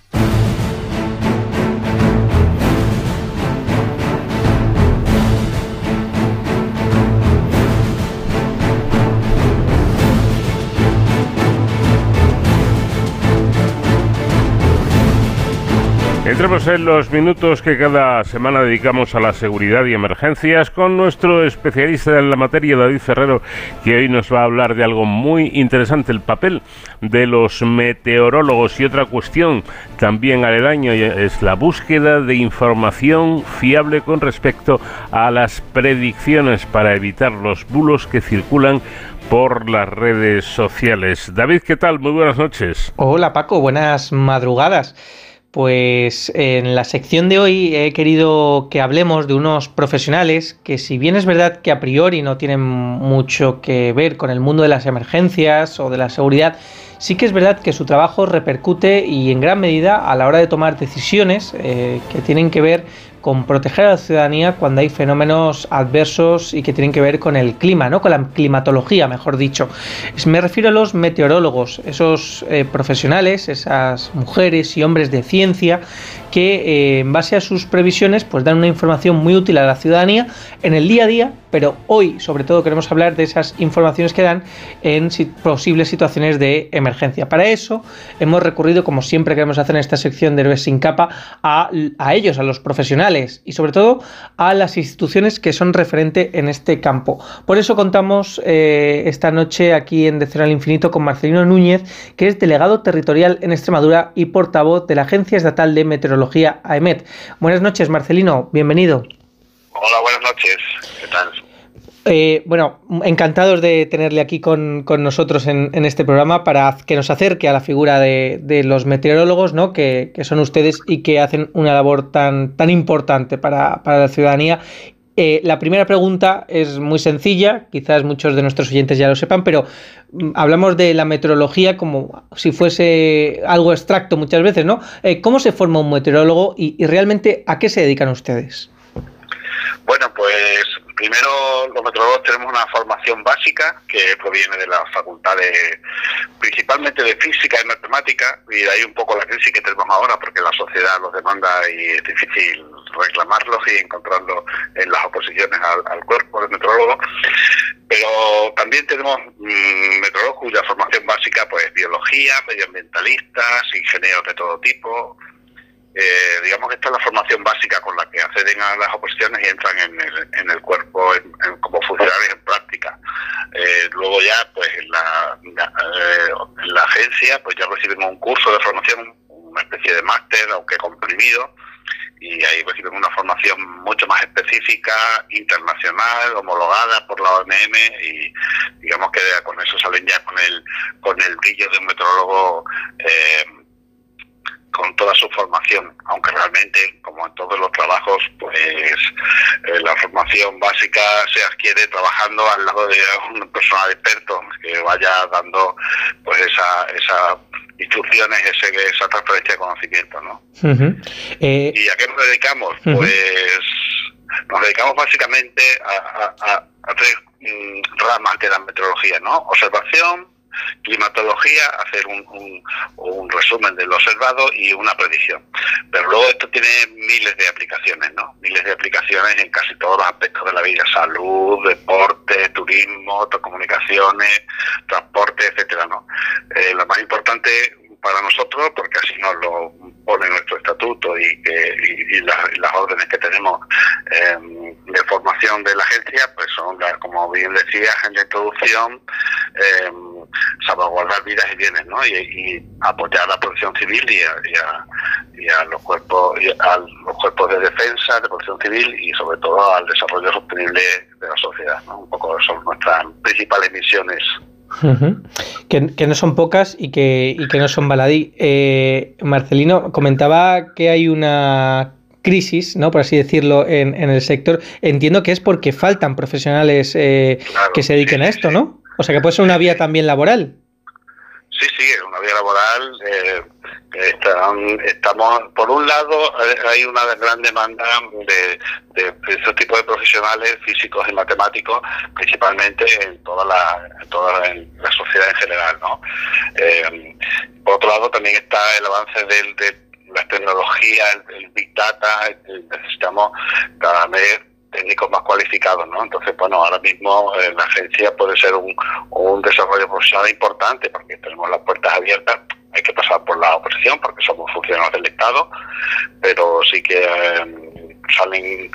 Entremos en los minutos que cada semana dedicamos a la seguridad y emergencias con nuestro especialista en la materia, David Ferrero, que hoy nos va a hablar de algo muy interesante, el papel de los meteorólogos y otra cuestión también aledaña es la búsqueda de información fiable con respecto a las predicciones para evitar los bulos que circulan por las redes sociales. David, ¿qué tal? Muy buenas noches. Hola Paco, buenas madrugadas. Pues en la sección de hoy he querido que hablemos de unos profesionales que si bien es verdad que a priori no tienen mucho que ver con el mundo de las emergencias o de la seguridad, sí que es verdad que su trabajo repercute y en gran medida a la hora de tomar decisiones eh, que tienen que ver con proteger a la ciudadanía cuando hay fenómenos adversos y que tienen que ver con el clima, ¿no? con la climatología, mejor dicho. Me refiero a los meteorólogos, esos eh, profesionales, esas mujeres y hombres de ciencia que eh, en base a sus previsiones pues dan una información muy útil a la ciudadanía en el día a día, pero hoy sobre todo queremos hablar de esas informaciones que dan en si posibles situaciones de emergencia. Para eso hemos recurrido, como siempre queremos hacer en esta sección de Héroes sin capa, a, a ellos, a los profesionales y sobre todo a las instituciones que son referente en este campo. Por eso contamos eh, esta noche aquí en De al Infinito con Marcelino Núñez, que es delegado territorial en Extremadura y portavoz de la Agencia Estatal de Meteorología AEMET. Buenas noches, Marcelino, bienvenido. Hola, buenas noches. ¿Qué tal? Eh, bueno, encantados de tenerle aquí con, con nosotros en, en, este programa para que nos acerque a la figura de, de los meteorólogos, ¿no? Que, que, son ustedes y que hacen una labor tan, tan importante para, para la ciudadanía. Eh, la primera pregunta es muy sencilla, quizás muchos de nuestros oyentes ya lo sepan, pero mm, hablamos de la meteorología como si fuese algo abstracto muchas veces, ¿no? Eh, ¿Cómo se forma un meteorólogo y, y realmente a qué se dedican ustedes? Bueno, pues primero los meteorólogos tenemos una formación básica que proviene de la facultad de, principalmente de física y matemática, y de ahí un poco la crisis que tenemos ahora, porque la sociedad los demanda y es difícil reclamarlos y encontrarlos en las oposiciones al, al cuerpo del meteorólogo. Pero también tenemos mmm, meteorólogos cuya formación básica pues biología, medioambientalistas, ingenieros de todo tipo, eh, digamos que esta es la formación básica con la que acceden a las oposiciones y entran en el, en el cuerpo en, como funcionarios en práctica. Eh, luego ya, pues en la, eh, en la agencia, pues ya reciben un curso de formación, una especie de máster, aunque comprimido, y ahí reciben una formación mucho más específica, internacional, homologada por la OMM y digamos que con eso salen ya con el con el brillo de un meteorólogo eh, con toda su formación, aunque realmente, como en todos los trabajos, pues eh, la formación básica se adquiere trabajando al lado de un personal experto que vaya dando pues esa, esa instrucciones, ese, esa transferencia de conocimiento, ¿no? Uh -huh. eh... ¿Y a qué nos dedicamos? Uh -huh. Pues nos dedicamos básicamente a, a, a tres mm, ramas de la meteorología, ¿no? Observación, climatología, hacer un, un, resumen de lo observado y una predicción. Pero luego esto tiene miles de aplicaciones, ¿no? Miles de aplicaciones en casi todos los aspectos de la vida, salud, deporte, turismo, comunicaciones, transporte, etcétera, ¿no? Eh, lo más importante para nosotros, porque así nos lo pone nuestro estatuto y, que, y, las órdenes que tenemos eh, de formación de la agencia, pues son, como bien decía, en la introducción, eh, salvaguardar vidas y bienes, ¿no? Y, apoyar la protección civil y a, y a, los cuerpos a los cuerpos de defensa, de protección civil y sobre todo al desarrollo sostenible de la sociedad. Un poco son nuestras principales misiones que, no son pocas y que, y que no son baladí. Eh, Marcelino comentaba que hay una crisis, ¿no? por así decirlo, en, en el sector. Entiendo que es porque faltan profesionales eh, que se dediquen a esto, ¿no? O sea que puede ser una vía también laboral. Sí, sí, es una vía laboral. Eh, estamos, por un lado, hay una gran demanda de, de, esos tipos de profesionales físicos y matemáticos, principalmente en toda la, en toda la, sociedad en general. ¿no? Eh, por otro lado, también está el avance del, de las tecnologías, el, Big Data, necesitamos cada vez técnicos más cualificados, ¿no? Entonces, bueno, ahora mismo eh, la agencia puede ser un, un desarrollo profesional importante porque tenemos las puertas abiertas hay que pasar por la oposición porque somos funcionarios del Estado, pero sí que eh, salen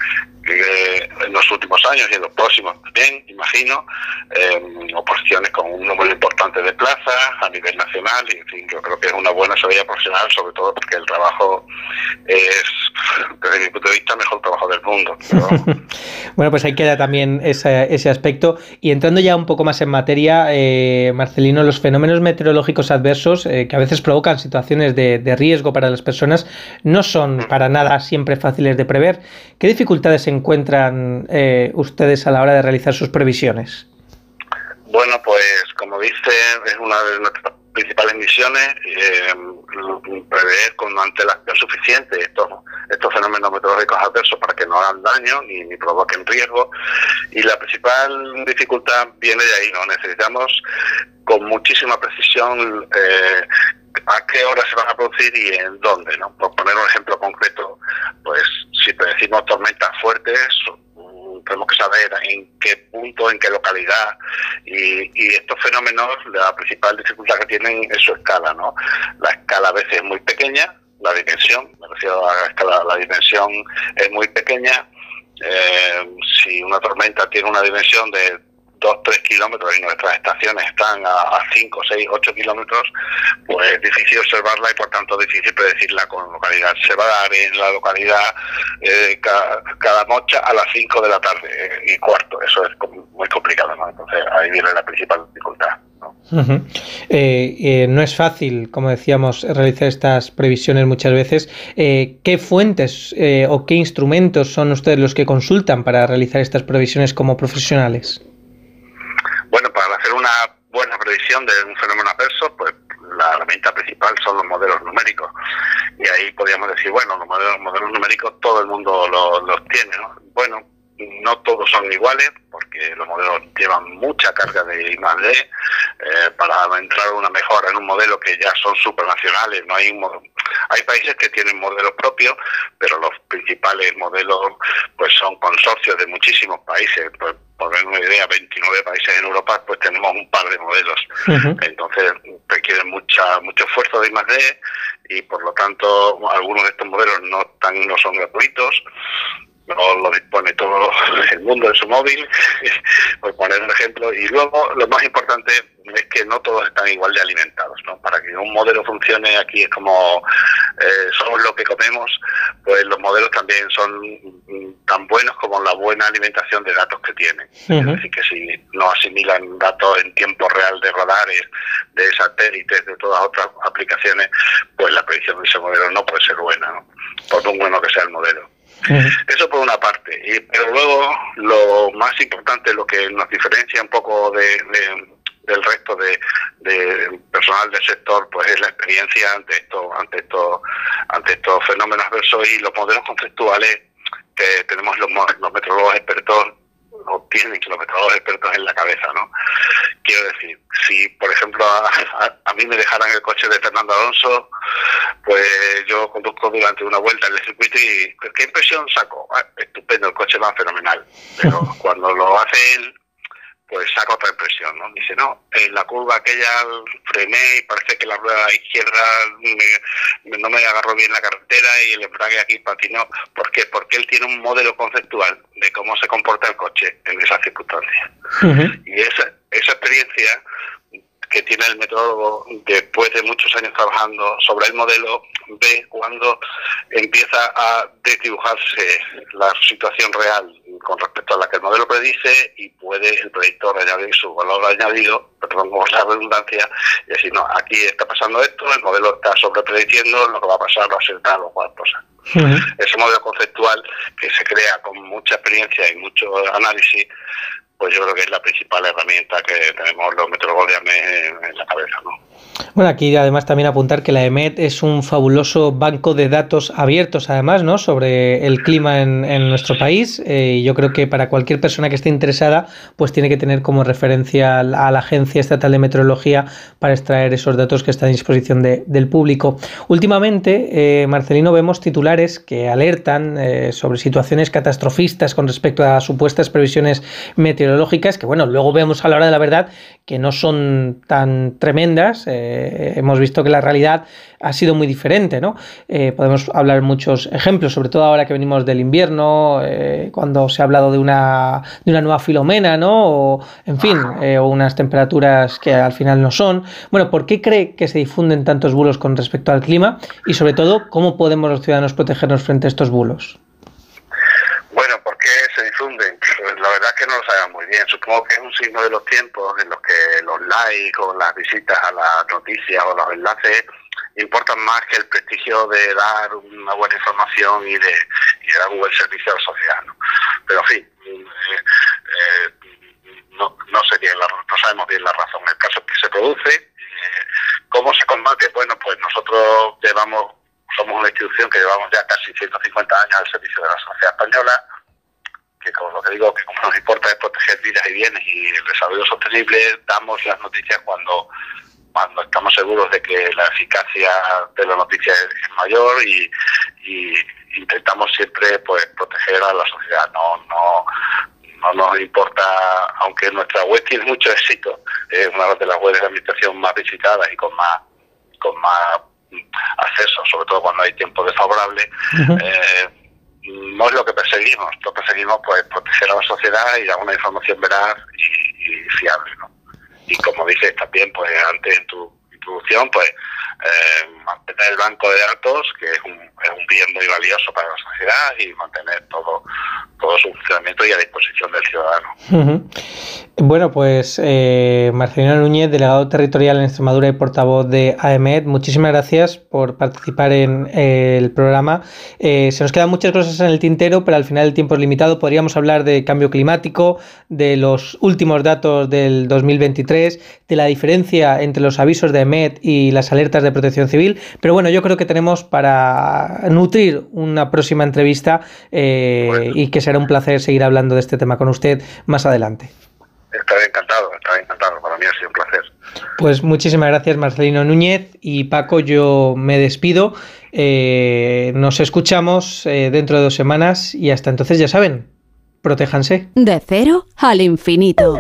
eh, en los últimos años y en los próximos también, imagino, eh, oposiciones con un número importante de plazas a nivel nacional y, en fin, yo creo que es una buena salida profesional, sobre todo porque el trabajo es, desde mi punto de vista, el mejor trabajo del mundo. bueno, pues ahí queda también ese, ese aspecto. Y entrando ya un poco más en materia, eh, Marcelino, los fenómenos meteorológicos adversos que a veces provocan situaciones de, de riesgo para las personas no son para nada siempre fáciles de prever. ¿Qué dificultades se encuentran eh, ustedes a la hora de realizar sus previsiones? Bueno, pues como dice, es una de nuestras principales misiones eh, prever con antelación suficiente estos, estos fenómenos meteorológicos adversos para que no hagan daño ni, ni provoquen riesgo. Y la principal dificultad viene de ahí, ¿no? Necesitamos con muchísima precisión eh, a qué hora se van a producir y en dónde, ¿no? Por poner un ejemplo concreto, pues si predecimos tormentas fuertes, tenemos que saber en qué punto, en qué localidad y, y, estos fenómenos, la principal dificultad que tienen es su escala, ¿no? La escala a veces es muy pequeña, la dimensión, me refiero a la escala, la dimensión es muy pequeña. Eh, si una tormenta tiene una dimensión de 2, 3 kilómetros y nuestras estaciones están a 5, 6, 8 kilómetros, pues es difícil observarla y por tanto difícil predecirla con localidad. Se va a dar en la localidad eh, cada, noche a las 5 de la tarde eh, y cuarto. Eso es muy complicado, ¿no? Entonces ahí viene la principal dificultad. ¿no? eh, eh, no es fácil, como decíamos, realizar estas previsiones muchas veces. Eh, ¿Qué fuentes o qué instrumentos son ustedes los que consultan para realizar estas previsiones como profesionales? Bueno, para hacer una buena predicción de un fenómeno adverso, pues la herramienta principal son los modelos numéricos. Y ahí podríamos decir, bueno, los modelos, modelos numéricos todo el mundo los, los tiene, ¿no? Bueno, no todos son iguales, porque los modelos llevan mucha carga de I más D, eh, para entrar una mejora en un modelo que ya son supranacionales, no hay un, hay países que tienen modelos propios, pero los principales modelos pues son consorcios de muchísimos países, pues, por ver una idea, 29 países en Europa, pues tenemos un par de modelos. Uh -huh. Entonces requieren mucha mucho esfuerzo de I+D y por lo tanto algunos de estos modelos no tan no son gratuitos no lo dispone todo el mundo en su móvil, por poner un ejemplo. Y luego, lo más importante es que no todos están igual de alimentados. ¿no? Para que un modelo funcione aquí es como eh, somos lo que comemos, pues los modelos también son tan buenos como la buena alimentación de datos que tienen. Uh -huh. Es decir, que si no asimilan datos en tiempo real de radares, de satélites, de todas otras aplicaciones, pues la predicción de ese modelo no puede ser buena, ¿no? por muy bueno que sea el modelo. Eso por una parte. Y, pero luego, lo más importante, lo que nos diferencia un poco de, de del resto de, de, personal del sector, pues es la experiencia ante esto, ante estos, ante estos fenómenos adversos y los modelos conceptuales que tenemos los, los meteorólogos expertos o tienen kilometrólogos expertos en la cabeza, ¿no? Quiero decir, si por ejemplo a, mí me dejaran el coche de Fernando Alonso, pues yo conduzco durante una vuelta en el circuito y ¿qué impresión saco? Ah, estupendo, el coche va fenomenal, pero cuando lo hace él pues saca otra impresión, ¿no? Dice, no, en la curva aquella frené y parece que la rueda izquierda no me agarró bien la carretera y el embrague aquí patinó. ¿Por qué? Porque él tiene un modelo conceptual de cómo se comporta el coche en esas circunstancias. Y esa, esa experiencia que tiene el metrólogo después de muchos años trabajando sobre el modelo ve cuando empieza a desdibujarse la situación real con respecto a la que el modelo predice y puede el predictor añadir su valor añadido, perdón, con la redundancia, y decir, no, aquí está pasando esto, el modelo está sobreprediciendo, lo que va a pasar va a ser tal o cual cosa. Ese modelo conceptual que se crea con mucha experiencia y mucho análisis, pues yo creo que es la principal herramienta que tenemos los meteorólogos en, en la cabeza, ¿no? Bueno, aquí además también apuntar que la EMET es un fabuloso banco de datos abiertos, además, ¿no? Sobre el clima en, nuestro país. Eh, yo creo que para cualquier persona que esté interesada, pues tiene que tener como referencia a la Agencia Estatal de Meteorología para extraer esos datos que están a disposición del público. Últimamente, eh, Marcelino, vemos titulares que alertan eh, sobre situaciones catastrofistas con respecto a supuestas previsiones meteorológicas, que bueno, luego vemos a la hora de la verdad que no son tan tremendas. Eh, hemos visto que la realidad ha sido muy diferente, ¿no? Eh, podemos hablar muchos ejemplos, sobre todo ahora que venimos del invierno, eh, cuando se ha hablado de una, de una nueva filomena, ¿no? O, en fin, o unas temperaturas que al final no son. Bueno, ¿por qué cree que se difunden tantos bulos con respecto al clima? Y sobre todo, ¿cómo podemos los ciudadanos protegernos frente a estos bulos? Bueno, ¿por qué se difunden? Pues la verdad es que no lo sabemos muy bien. Supongo que es un signo de los tiempos en los que los likes o las visitas a las noticias o los enlaces importan más que el prestigio de dar una buena información y de, dar un buen servicio a la sociedad. Pero, en fin, eh, eh, no, no, no sabemos bien la razón. El caso que se produce. Eh, ¿Cómo se combate? Bueno, pues nosotros llevamos somos una institución que llevamos ya casi 150 años al servicio de la sociedad española, que como lo que digo, que como nos importa es proteger vidas y bienes y el desarrollo sostenible, damos las noticias cuando cuando estamos seguros de que la eficacia de la noticia es mayor y, intentamos siempre pues proteger a la sociedad. No no no nos importa aunque nuestra web tiene mucho éxito es una de las webs de administración más visitadas y con más con más acceso, sobre todo cuando hay tiempo desfavorable, eh, no es lo que perseguimos. Lo perseguimos pues proteger a la sociedad y dar una información veraz y, fiable. Y como dices también, pues antes en tu introducción, pues eh, mantener el banco de datos, que es un, es un bien muy valioso para la sociedad, y mantener todo, todo su funcionamiento y a disposición del ciudadano. Bueno, pues eh, Marcelino Núñez, delegado territorial en Extremadura y portavoz de AEMED, muchísimas gracias por participar en eh, el programa. Eh, se nos quedan muchas cosas en el tintero, pero al final el tiempo es limitado. Podríamos hablar de cambio climático, de los últimos datos del 2023, de la diferencia entre los avisos de AEMED y las alertas de protección civil, pero bueno, yo creo que tenemos para nutrir una próxima entrevista y que será un placer seguir hablando de este tema con usted más adelante. Estaré encantado, estaré encantado. Para mí ha sido un placer. Pues muchísimas gracias Marcelino Núñez y Paco, yo me despido. Eh, nos escuchamos eh, dentro de dos semanas y hasta entonces ya saben, protéjanse. De cero al infinito.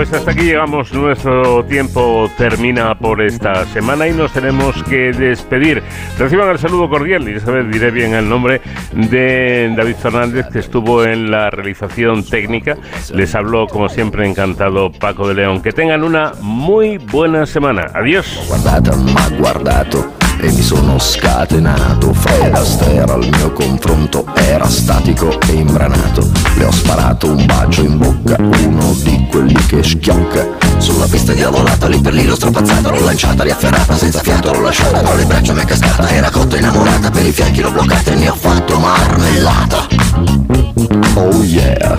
Pues hasta aquí llegamos, nuestro tiempo termina por esta semana y nos tenemos que despedir. Reciban el saludo cordial, y esta vez diré bien el nombre, de David Fernández, que estuvo en la realización técnica. Les habló, como siempre, encantado Paco de León. Que tengan una muy buena semana. Adiós. e mi sono scatenato Fred Astaire al mio confronto era statico e imbranato Le ho sparato un bacio in bocca, uno di quelli che schiocca Sulla pista diavolata, lì per lì l'ho strapazzata L'ho lanciata, riafferrata, senza fiato l'ho lasciata Tra le braccia mi è cascata, era cotta innamorata Per i fianchi l'ho bloccata e ne ho fatto marmellata Oh yeah,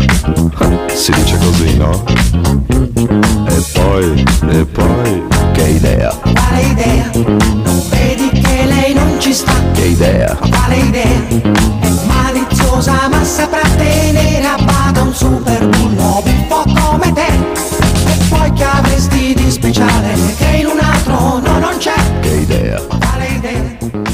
si dice così no? E poi, e poi, che idea? Quale idea? ci sta. Che idea. Vale idea. Maliziosa ma saprà tenere a bada un super bullo buffo come te. E poi che avresti di speciale Che in un altro no non c'è. Che idea. Vale idea.